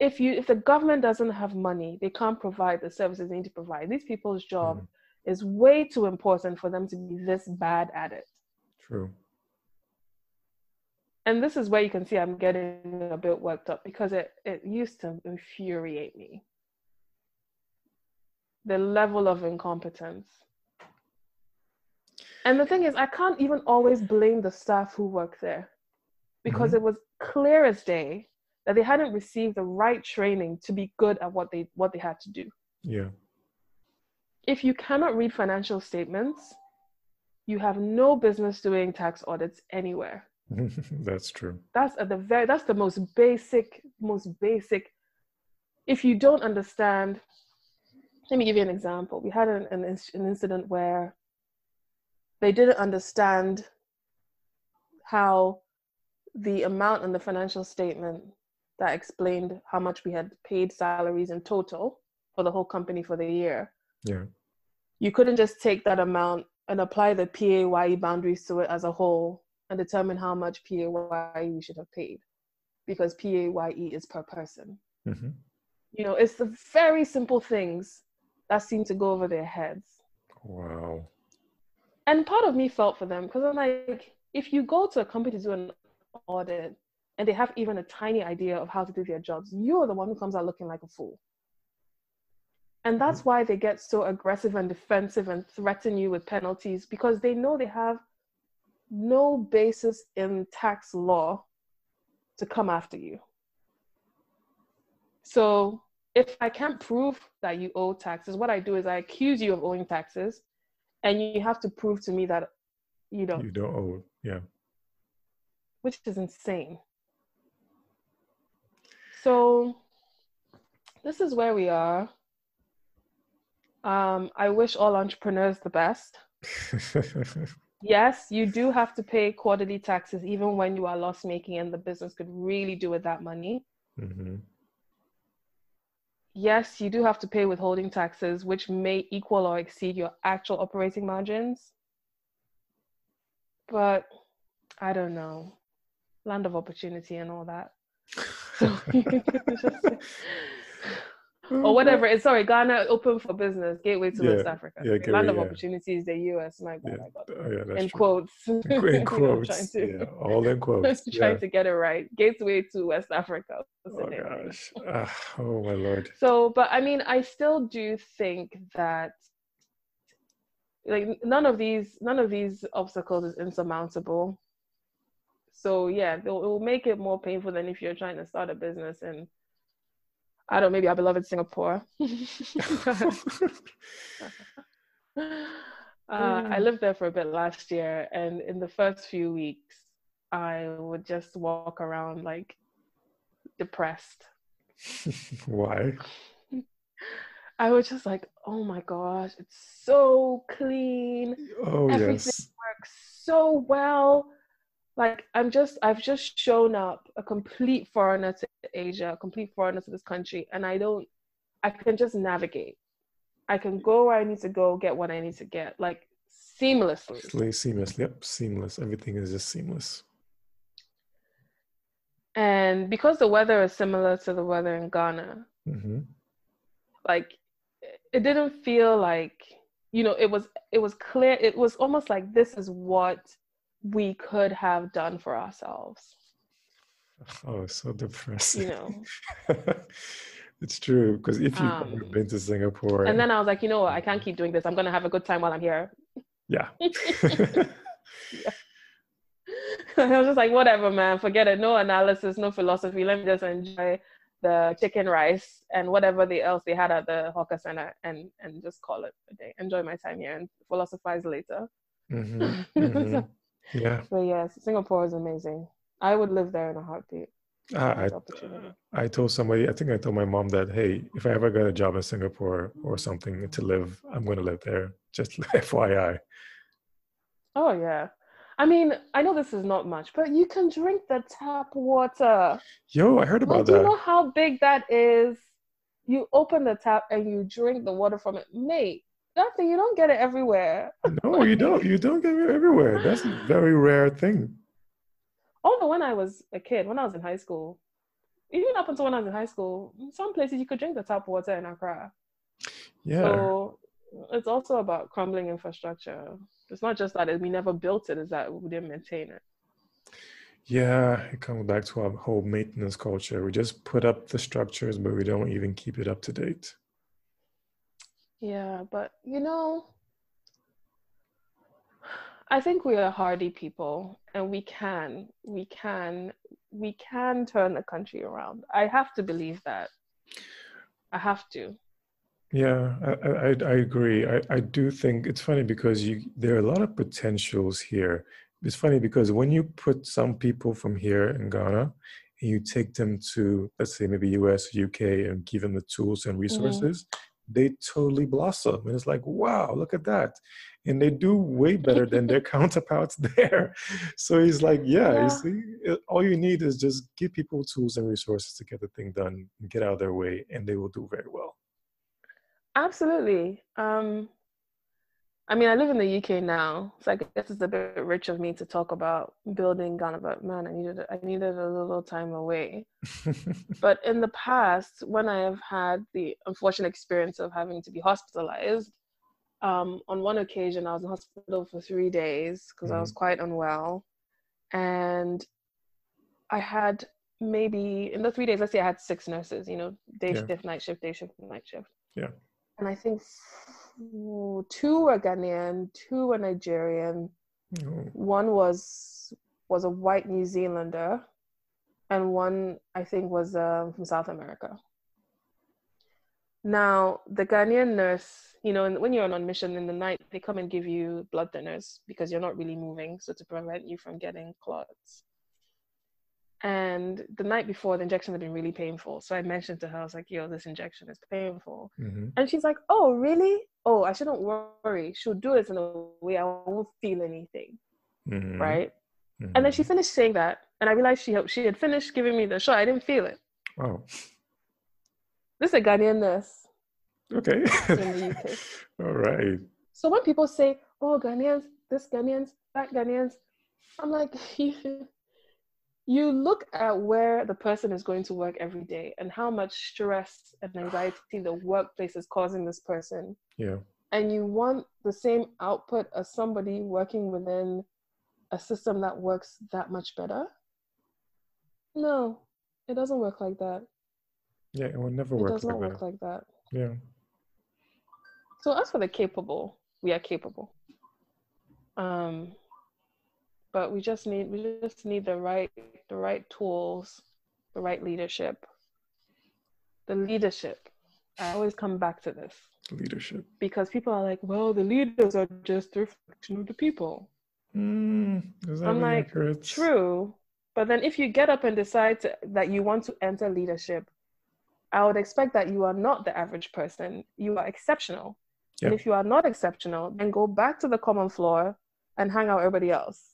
Speaker 2: if you if the government doesn't have money, they can't provide the services they need to provide. These people's job mm. is way too important for them to be this bad at it.
Speaker 1: True.
Speaker 2: And this is where you can see I'm getting a bit worked up because it, it used to infuriate me. The level of incompetence and the thing is, I can't even always blame the staff who work there because mm-hmm. it was clear as day that they hadn't received the right training to be good at what they what they had to do.
Speaker 1: Yeah.
Speaker 2: If you cannot read financial statements, you have no business doing tax audits anywhere.
Speaker 1: that's true.
Speaker 2: That's at the very that's the most basic most basic if you don't understand let me give you an example. We had an, an, an incident where they didn't understand how the amount in the financial statement that explained how much we had paid salaries in total for the whole company for the year.
Speaker 1: Yeah.
Speaker 2: You couldn't just take that amount and apply the PAYE boundaries to it as a whole and determine how much PAYE you should have paid because PAYE is per person. Mm-hmm. You know, it's the very simple things that seem to go over their heads.
Speaker 1: Wow
Speaker 2: and part of me felt for them because I'm like, if you go to a company to do an audit and they have even a tiny idea of how to do their jobs, you're the one who comes out looking like a fool. And that's mm-hmm. why they get so aggressive and defensive and threaten you with penalties because they know they have no basis in tax law to come after you. So if I can't prove that you owe taxes, what I do is I accuse you of owing taxes and you have to prove to me that you don't.
Speaker 1: You don't owe yeah.
Speaker 2: Which is insane. So this is where we are. Um, i wish all entrepreneurs the best. Yes you do have to pay quarterly taxes even when you are loss making and the business could really do with that money. Mm-hmm yes, you do have to pay withholding taxes, which may equal or exceed your actual operating margins. But I don't know, land of opportunity and all that. So, or whatever. It's sorry, Ghana open for business, gateway to yeah, West Africa. Yeah, gateway, Land of yeah. opportunities, the US. My God, yeah. my God. Oh, in true. quotes.
Speaker 1: In quotes. to, yeah, all in quotes.
Speaker 2: trying to get it right. Gateway to West Africa.
Speaker 1: Oh gosh. Uh, oh my lord.
Speaker 2: So, but I mean, I still do think that like none of these none of these obstacles is insurmountable So yeah, it will make it more painful than if you're trying to start a business in I don't know, maybe our beloved Singapore. Uh, I mm. lived there for a bit last year, and in the first few weeks, I would just walk around like depressed.
Speaker 1: Why?
Speaker 2: I was just like, oh my gosh, it's so clean.
Speaker 1: Oh,
Speaker 2: Everything
Speaker 1: yes.
Speaker 2: works so well. Like I'm just I've just shown up a complete foreigner to Asia, a complete foreigner to this country, and I don't I can just navigate. I can go where I need to go, get what I need to get, like seamlessly.
Speaker 1: Seamless, yep, seamless. Everything is just seamless.
Speaker 2: And because the weather is similar to the weather in Ghana,
Speaker 1: mm-hmm.
Speaker 2: like it didn't feel like you know it was it was clear it was almost like this is what we could have done for ourselves
Speaker 1: oh so depressing
Speaker 2: you know
Speaker 1: It's true because if you've um, been to Singapore,
Speaker 2: and then I was like, you know what, I can't keep doing this. I'm gonna have a good time while I'm here.
Speaker 1: Yeah.
Speaker 2: yeah. I was just like, whatever, man, forget it. No analysis, no philosophy. Let me just enjoy the chicken rice and whatever the else they had at the hawker center, and and just call it a day. Enjoy my time here and philosophize later.
Speaker 1: Mm-hmm. Mm-hmm. Yeah.
Speaker 2: But yes, Singapore is amazing. I would live there in a heartbeat.
Speaker 1: I, I told somebody, I think I told my mom that, hey, if I ever get a job in Singapore or something to live, I'm going to live there. Just FYI.
Speaker 2: Oh, yeah. I mean, I know this is not much, but you can drink the tap water.
Speaker 1: Yo, I heard about well,
Speaker 2: do
Speaker 1: that.
Speaker 2: Do you know how big that is? You open the tap and you drink the water from it. Mate, that thing, you don't get it everywhere.
Speaker 1: no, you don't. You don't get it everywhere. That's a very rare thing.
Speaker 2: Oh no, when I was a kid, when I was in high school, even up until when I was in high school, some places you could drink the tap water in Accra.
Speaker 1: Yeah.
Speaker 2: So it's also about crumbling infrastructure. It's not just that we never built it; it's that we didn't maintain it.
Speaker 1: Yeah, it comes back to our whole maintenance culture. We just put up the structures, but we don't even keep it up to date.
Speaker 2: Yeah, but you know, I think we are hardy people and we can, we can, we can turn the country around. I have to believe that. I have to.
Speaker 1: Yeah, I, I, I agree. I, I do think it's funny because you there are a lot of potentials here. It's funny because when you put some people from here in Ghana and you take them to, let's say, maybe US, UK, and give them the tools and mm-hmm. resources, mm-hmm. They totally blossom. And it's like, wow, look at that and they do way better than their counterparts there. So he's like, yeah, yeah, you see, all you need is just give people tools and resources to get the thing done, get out of their way, and they will do very well.
Speaker 2: Absolutely. Um, I mean, I live in the UK now, so I guess it's a bit rich of me to talk about building Ghana. But man, I needed I needed a little time away. but in the past, when I have had the unfortunate experience of having to be hospitalized, um, on one occasion, I was in hospital for three days because mm-hmm. I was mm-hmm. quite unwell. And I had maybe in the three days, let's say I had six nurses, you know, day yeah. shift, night shift, day shift, night shift.
Speaker 1: Yeah.
Speaker 2: And I think two were Ghanaian, two were Nigerian. Oh. One was was a white New Zealander, and one I think was um, from South America. Now, the Ghanaian nurse, you know, when you're on mission in the night, they come and give you blood thinners because you're not really moving, so to prevent you from getting clots. And the night before, the injection had been really painful. So I mentioned to her, I was like, yo, this injection is painful.
Speaker 1: Mm-hmm.
Speaker 2: And she's like, oh, really? Oh, I shouldn't worry. She'll do it in a way I won't feel anything.
Speaker 1: Mm-hmm.
Speaker 2: Right? Mm-hmm. And then she finished saying that. And I realized she, she had finished giving me the shot. I didn't feel it.
Speaker 1: Oh.
Speaker 2: This is a Ghanaian nurse.
Speaker 1: Okay. in the UK. All right.
Speaker 2: So when people say, "Oh, Ghanaians, this Ghanaians, that Ghanaians," I'm like, you, look at where the person is going to work every day and how much stress and anxiety the workplace is causing this person.
Speaker 1: Yeah.
Speaker 2: And you want the same output as somebody working within a system that works that much better? No, it doesn't work like that.
Speaker 1: Yeah, it will never work.
Speaker 2: It does not
Speaker 1: like
Speaker 2: work like that.
Speaker 1: Yeah.
Speaker 2: So as for the capable, we are capable. Um, but we just need we just need the right the right tools, the right leadership. The leadership. I always come back to this.
Speaker 1: Leadership.
Speaker 2: Because people are like, well, the leaders are just a reflection of the people.
Speaker 1: Mm,
Speaker 2: I'm like, accurate? true. But then if you get up and decide to, that you want to enter leadership, I would expect that you are not the average person. You are exceptional. And if you are not exceptional, then go back to the common floor and hang out with everybody else.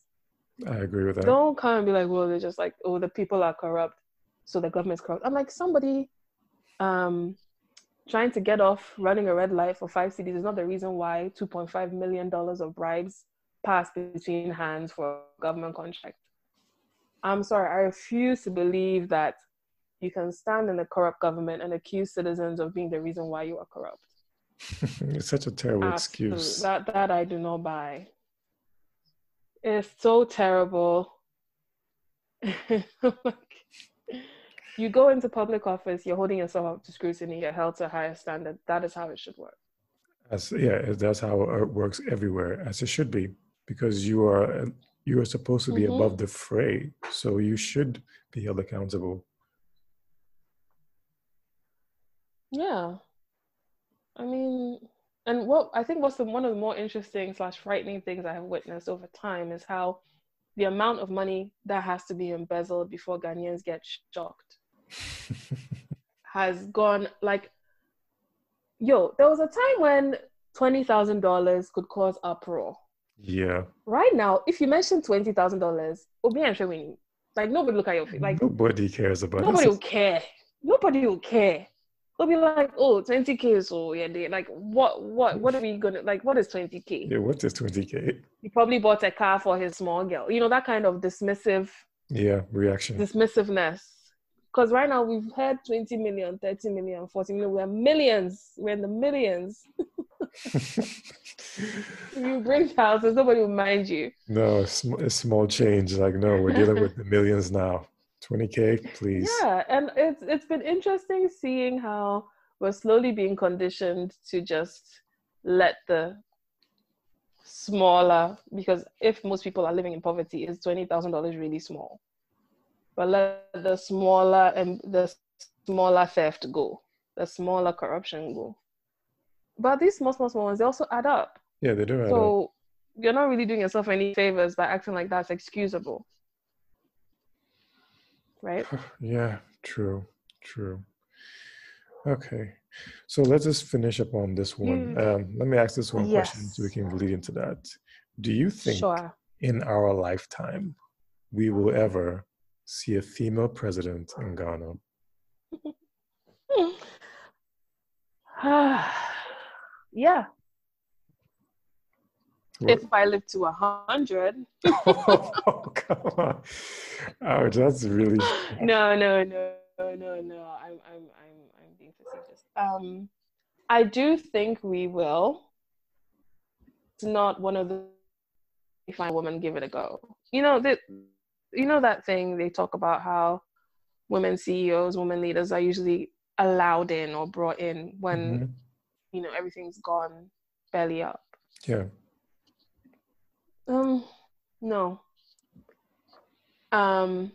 Speaker 1: I agree with that.
Speaker 2: Don't come and be like, well, they're just like, oh, the people are corrupt, so the government's corrupt. I'm like, somebody um, trying to get off running a red light for five cedis is not the reason why $2.5 million of bribes passed between hands for a government contract. I'm sorry, I refuse to believe that you can stand in a corrupt government and accuse citizens of being the reason why you are corrupt.
Speaker 1: it's such a terrible Absolutely. excuse.
Speaker 2: That that I do not buy. It's so terrible. you go into public office, you're holding yourself up to scrutiny, you're held to a higher standard. That is how it should work.
Speaker 1: As yeah, that's how it works everywhere, as it should be, because you are you are supposed to be mm-hmm. above the fray, so you should be held accountable.
Speaker 2: Yeah, I mean, and what I think what's the, one of the more interesting slash frightening things I have witnessed over time is how the amount of money that has to be embezzled before Ghanaians get shocked has gone like, yo, there was a time when twenty thousand dollars could cause uproar.
Speaker 1: Yeah.
Speaker 2: Right now, if you mention twenty thousand dollars, Obi and Shewini, like nobody look at your face. Like
Speaker 1: nobody cares about. It.
Speaker 2: Nobody will care. Nobody will care they'll be like, oh, 20k so yeah, they like what what what are we gonna like what is 20k?
Speaker 1: Yeah, what is 20k?
Speaker 2: He probably bought a car for his small girl. You know, that kind of dismissive
Speaker 1: yeah, reaction.
Speaker 2: Dismissiveness. Because right now we've had 20 million, 30 million, 40 million, we're millions. We're in the millions. if you bring houses, nobody will mind you.
Speaker 1: No, it's small change. Like, no, we're dealing with the millions now. 20k please.
Speaker 2: Yeah and it's it's been interesting seeing how we're slowly being conditioned to just let the smaller because if most people are living in poverty is $20000 really small? But let the smaller and the smaller theft go the smaller corruption go. But these small small small ones they also add up.
Speaker 1: Yeah they do
Speaker 2: so up. you're not really doing yourself any favors by acting like that's excusable right?
Speaker 1: Yeah, true, true. Okay, so let's just finish up on this one. Mm. Um, let me ask this one yes. question so we can lead into that. Do you think sure. in our lifetime we will ever see a female president in Ghana?
Speaker 2: yeah, if I live to a hundred.
Speaker 1: oh, come on. Oh, that's really
Speaker 2: No, no, no, no, no. I'm I'm I'm I'm being facetious. Um I do think we will. It's not one of the find woman, give it a go. You know that you know that thing they talk about how women CEOs, women leaders are usually allowed in or brought in when mm-hmm. you know everything's gone belly up.
Speaker 1: Yeah.
Speaker 2: Um, no. Um,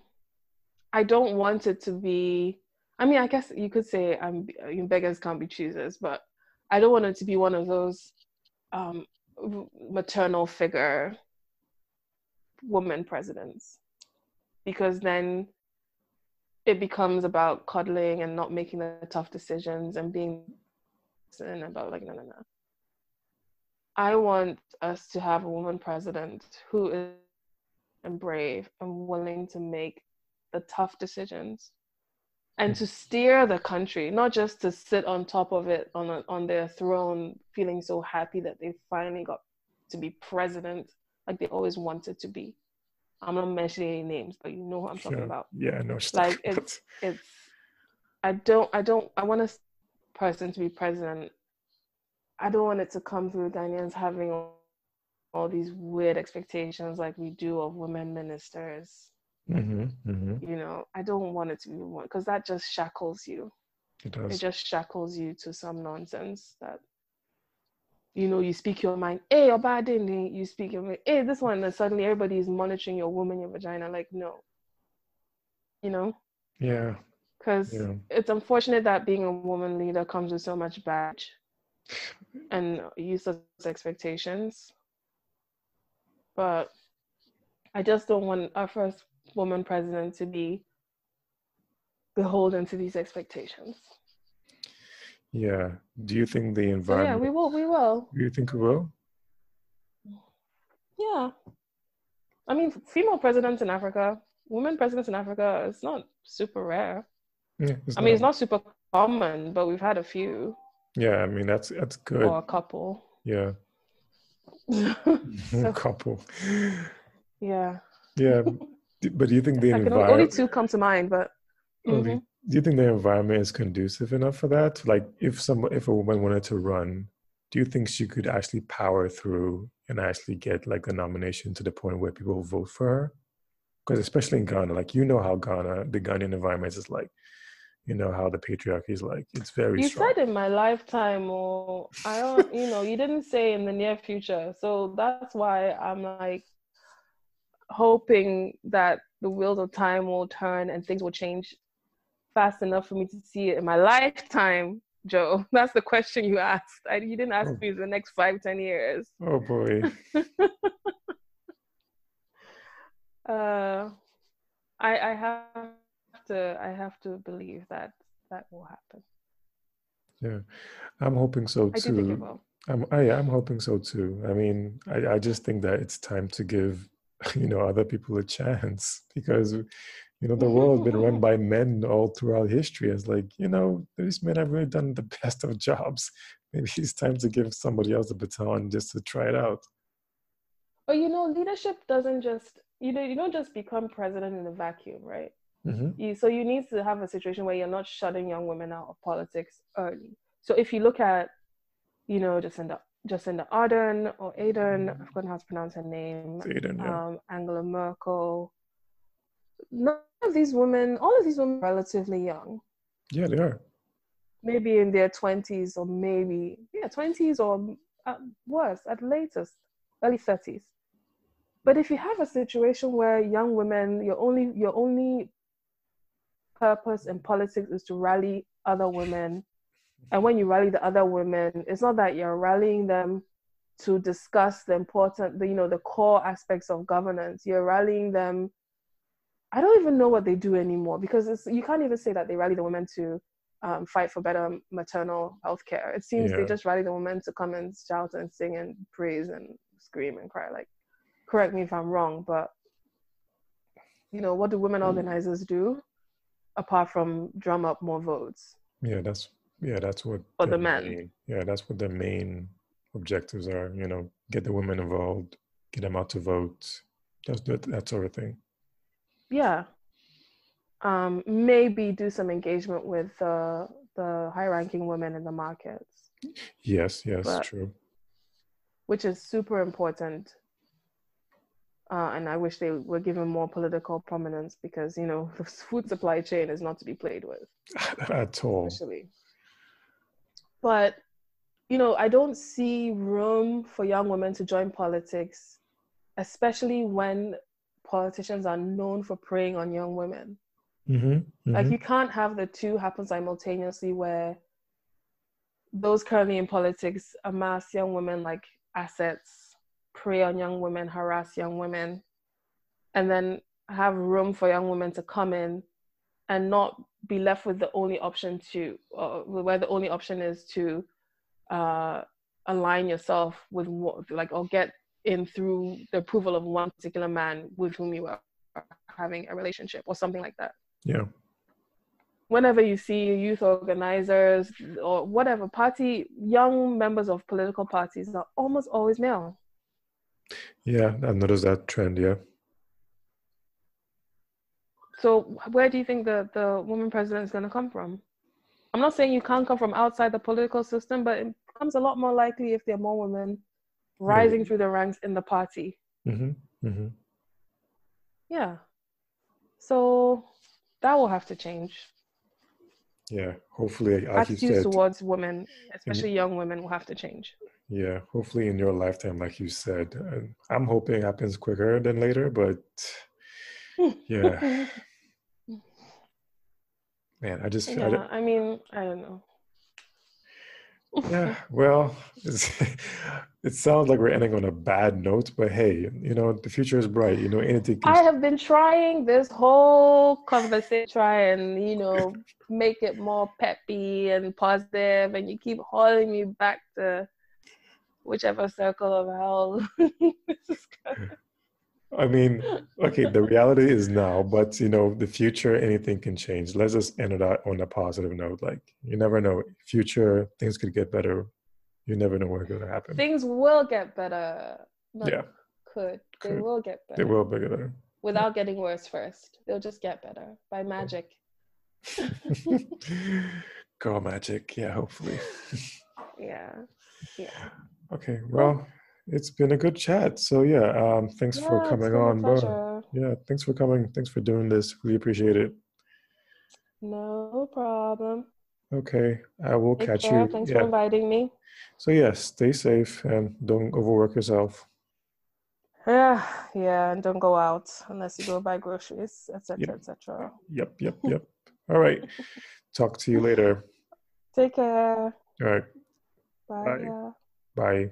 Speaker 2: I don't want it to be. I mean, I guess you could say I'm you beggars can't be choosers, but I don't want it to be one of those um, maternal figure woman presidents, because then it becomes about cuddling and not making the tough decisions and being and about like no no no I want us to have a woman president who is and brave and willing to make the tough decisions and to steer the country, not just to sit on top of it on a, on their throne, feeling so happy that they finally got to be president like they always wanted to be. I'm not mentioning any names, but you know what I'm sure. talking about.
Speaker 1: Yeah, no,
Speaker 2: like it's it's. I don't. I don't. I want a person to be president I don't want it to come through Ghanaians having all, these weird expectations like we do of women ministers.
Speaker 1: Mm-hmm, mm-hmm.
Speaker 2: You know, I don't want it to be one because that just shackles you.
Speaker 1: It does.
Speaker 2: It just shackles you to some nonsense that you know, you speak your mind. Hey, your body, you speak your mind. Hey, this one, and suddenly everybody is monitoring your woman, your vagina. Like, no. You know?
Speaker 1: Yeah.
Speaker 2: Because yeah. it's unfortunate that being a woman leader comes with so much badge and useless expectations. But I just don't want our first woman president to be beholden to these expectations.
Speaker 1: Yeah. Do you think the environment?
Speaker 2: So yeah, we will. We will.
Speaker 1: Do you think we will?
Speaker 2: Yeah. I mean, female presidents in Africa, women presidents in Africa, it's not super rare.
Speaker 1: Yeah,
Speaker 2: I not. mean, it's not super common, but we've had a few.
Speaker 1: Yeah, I mean that's that's good.
Speaker 2: Or a couple.
Speaker 1: Yeah.
Speaker 2: so,
Speaker 1: couple.
Speaker 2: Yeah.
Speaker 1: Yeah, but do you think the environment?
Speaker 2: Only two come to mind, but.
Speaker 1: Mm-hmm do you think the environment is conducive enough for that? Like, if some if a woman wanted to run, do you think she could actually power through and actually get like a nomination to the point where people vote for her? Because especially in Ghana, like you know how Ghana, the Ghanaian environment is like, you know how the patriarchy is like. It's very.
Speaker 2: You
Speaker 1: strong.
Speaker 2: said in my lifetime, or I don't, you know, you didn't say in the near future, so that's why I'm like hoping that the wheels of time will turn and things will change fast enough for me to see it in my lifetime, Joe? That's the question you asked. I, you didn't ask oh. me the next five, ten years.
Speaker 1: Oh boy.
Speaker 2: uh, I I have to I have to believe that that will happen.
Speaker 1: Yeah, I'm hoping so too. I do think it will. I'm I, am hoping so too. I mean, I, I just think that it's time to give you know other people a chance because you know the mm-hmm. world has been run by men all throughout history it's like you know these men have really done the best of jobs maybe it's time to give somebody else the baton just to try it out
Speaker 2: but you know leadership doesn't just you know you don't just become president in a vacuum right
Speaker 1: mm-hmm.
Speaker 2: you, so you need to have a situation where you're not shutting young women out of politics early so if you look at you know jacinda jacinda ardern or aden i've forgotten how to pronounce her name
Speaker 1: Aden, yeah.
Speaker 2: um, angela merkel none of these women, all of these women are relatively young.
Speaker 1: Yeah, they are.
Speaker 2: Maybe in their 20s or maybe, yeah, 20s or at worse, at latest, early 30s. But if you have a situation where young women, your only, your only purpose in politics is to rally other women, and when you rally the other women, it's not that you're rallying them to discuss the important, the, you know, the core aspects of governance. You're rallying them I don't even know what they do anymore because it's, you can't even say that they rally the women to um, fight for better maternal health care. It seems yeah. they just rally the women to come and shout and sing and praise and scream and cry. Like, correct me if I'm wrong, but you know, what do women mm. organizers do apart from drum up more votes?
Speaker 1: Yeah, that's yeah, that's what
Speaker 2: for the men.
Speaker 1: Main, yeah, that's what the main objectives are. You know, get the women involved, get them out to vote. That's that, that sort of thing
Speaker 2: yeah um, maybe do some engagement with uh, the high ranking women in the markets
Speaker 1: yes yes but, true
Speaker 2: which is super important uh, and I wish they were given more political prominence because you know the food supply chain is not to be played with
Speaker 1: at all.
Speaker 2: Especially. But you know, I don't see room for young women to join politics, especially when politicians are known for preying on young women.
Speaker 1: Mm-hmm, mm-hmm.
Speaker 2: Like you can't have the two happen simultaneously where those currently in politics amass young women like assets, prey on young women, harass young women, and then have room for young women to come in and not be left with the only option to, uh, where the only option is to uh, align yourself with what, like, or get in through the approval of one particular man with whom you are having a relationship or something like that.
Speaker 1: Yeah.
Speaker 2: Whenever you see youth organizers or whatever party, young members of political parties are almost always male.
Speaker 1: Yeah, I noticed that trend. Yeah.
Speaker 2: So where do you think the the woman president is going to come from? I'm not saying you can't come from outside the political system, but it becomes a lot more likely if there are more women rising through the ranks in the party.
Speaker 1: Mm-hmm. Mm-hmm.
Speaker 2: Yeah. So that will have to change.
Speaker 1: Yeah, hopefully, as
Speaker 2: attitudes towards women, especially young women, will have to change.
Speaker 1: Yeah, hopefully in your lifetime, like you said. I'm hoping it happens quicker than later, but yeah. Man, I just
Speaker 2: yeah, I, I mean, I don't know.
Speaker 1: yeah, well, it sounds like we're ending on a bad note, but hey, you know, the future is bright. You know, anything.
Speaker 2: Can... I have been trying this whole conversation, try and you know, make it more peppy and positive, and you keep hauling me back to whichever circle of hell.
Speaker 1: I mean, okay, the reality is now, but you know, the future, anything can change. Let's just end it on a positive note. Like, you never know. Future, things could get better. You never know what's going to happen.
Speaker 2: Things will get better. Not yeah. Could. They could. will get better.
Speaker 1: They will get better.
Speaker 2: Without yeah. getting worse first. They'll just get better by magic.
Speaker 1: Girl magic. Yeah, hopefully.
Speaker 2: yeah. Yeah.
Speaker 1: Okay. Well, it's been a good chat. So yeah, um, thanks yeah, for coming on. Yeah, thanks for coming. Thanks for doing this. We appreciate it.
Speaker 2: No problem.
Speaker 1: Okay, I will
Speaker 2: Take
Speaker 1: catch
Speaker 2: care.
Speaker 1: you.
Speaker 2: Thanks yeah. for inviting me.
Speaker 1: So yes, yeah, stay safe and don't overwork yourself.
Speaker 2: Yeah, yeah, and don't go out unless you go buy groceries, etc., yep. etc.
Speaker 1: Yep, yep, yep. All right. Talk to you later.
Speaker 2: Take care.
Speaker 1: All right.
Speaker 2: Bye.
Speaker 1: Bye. Bye.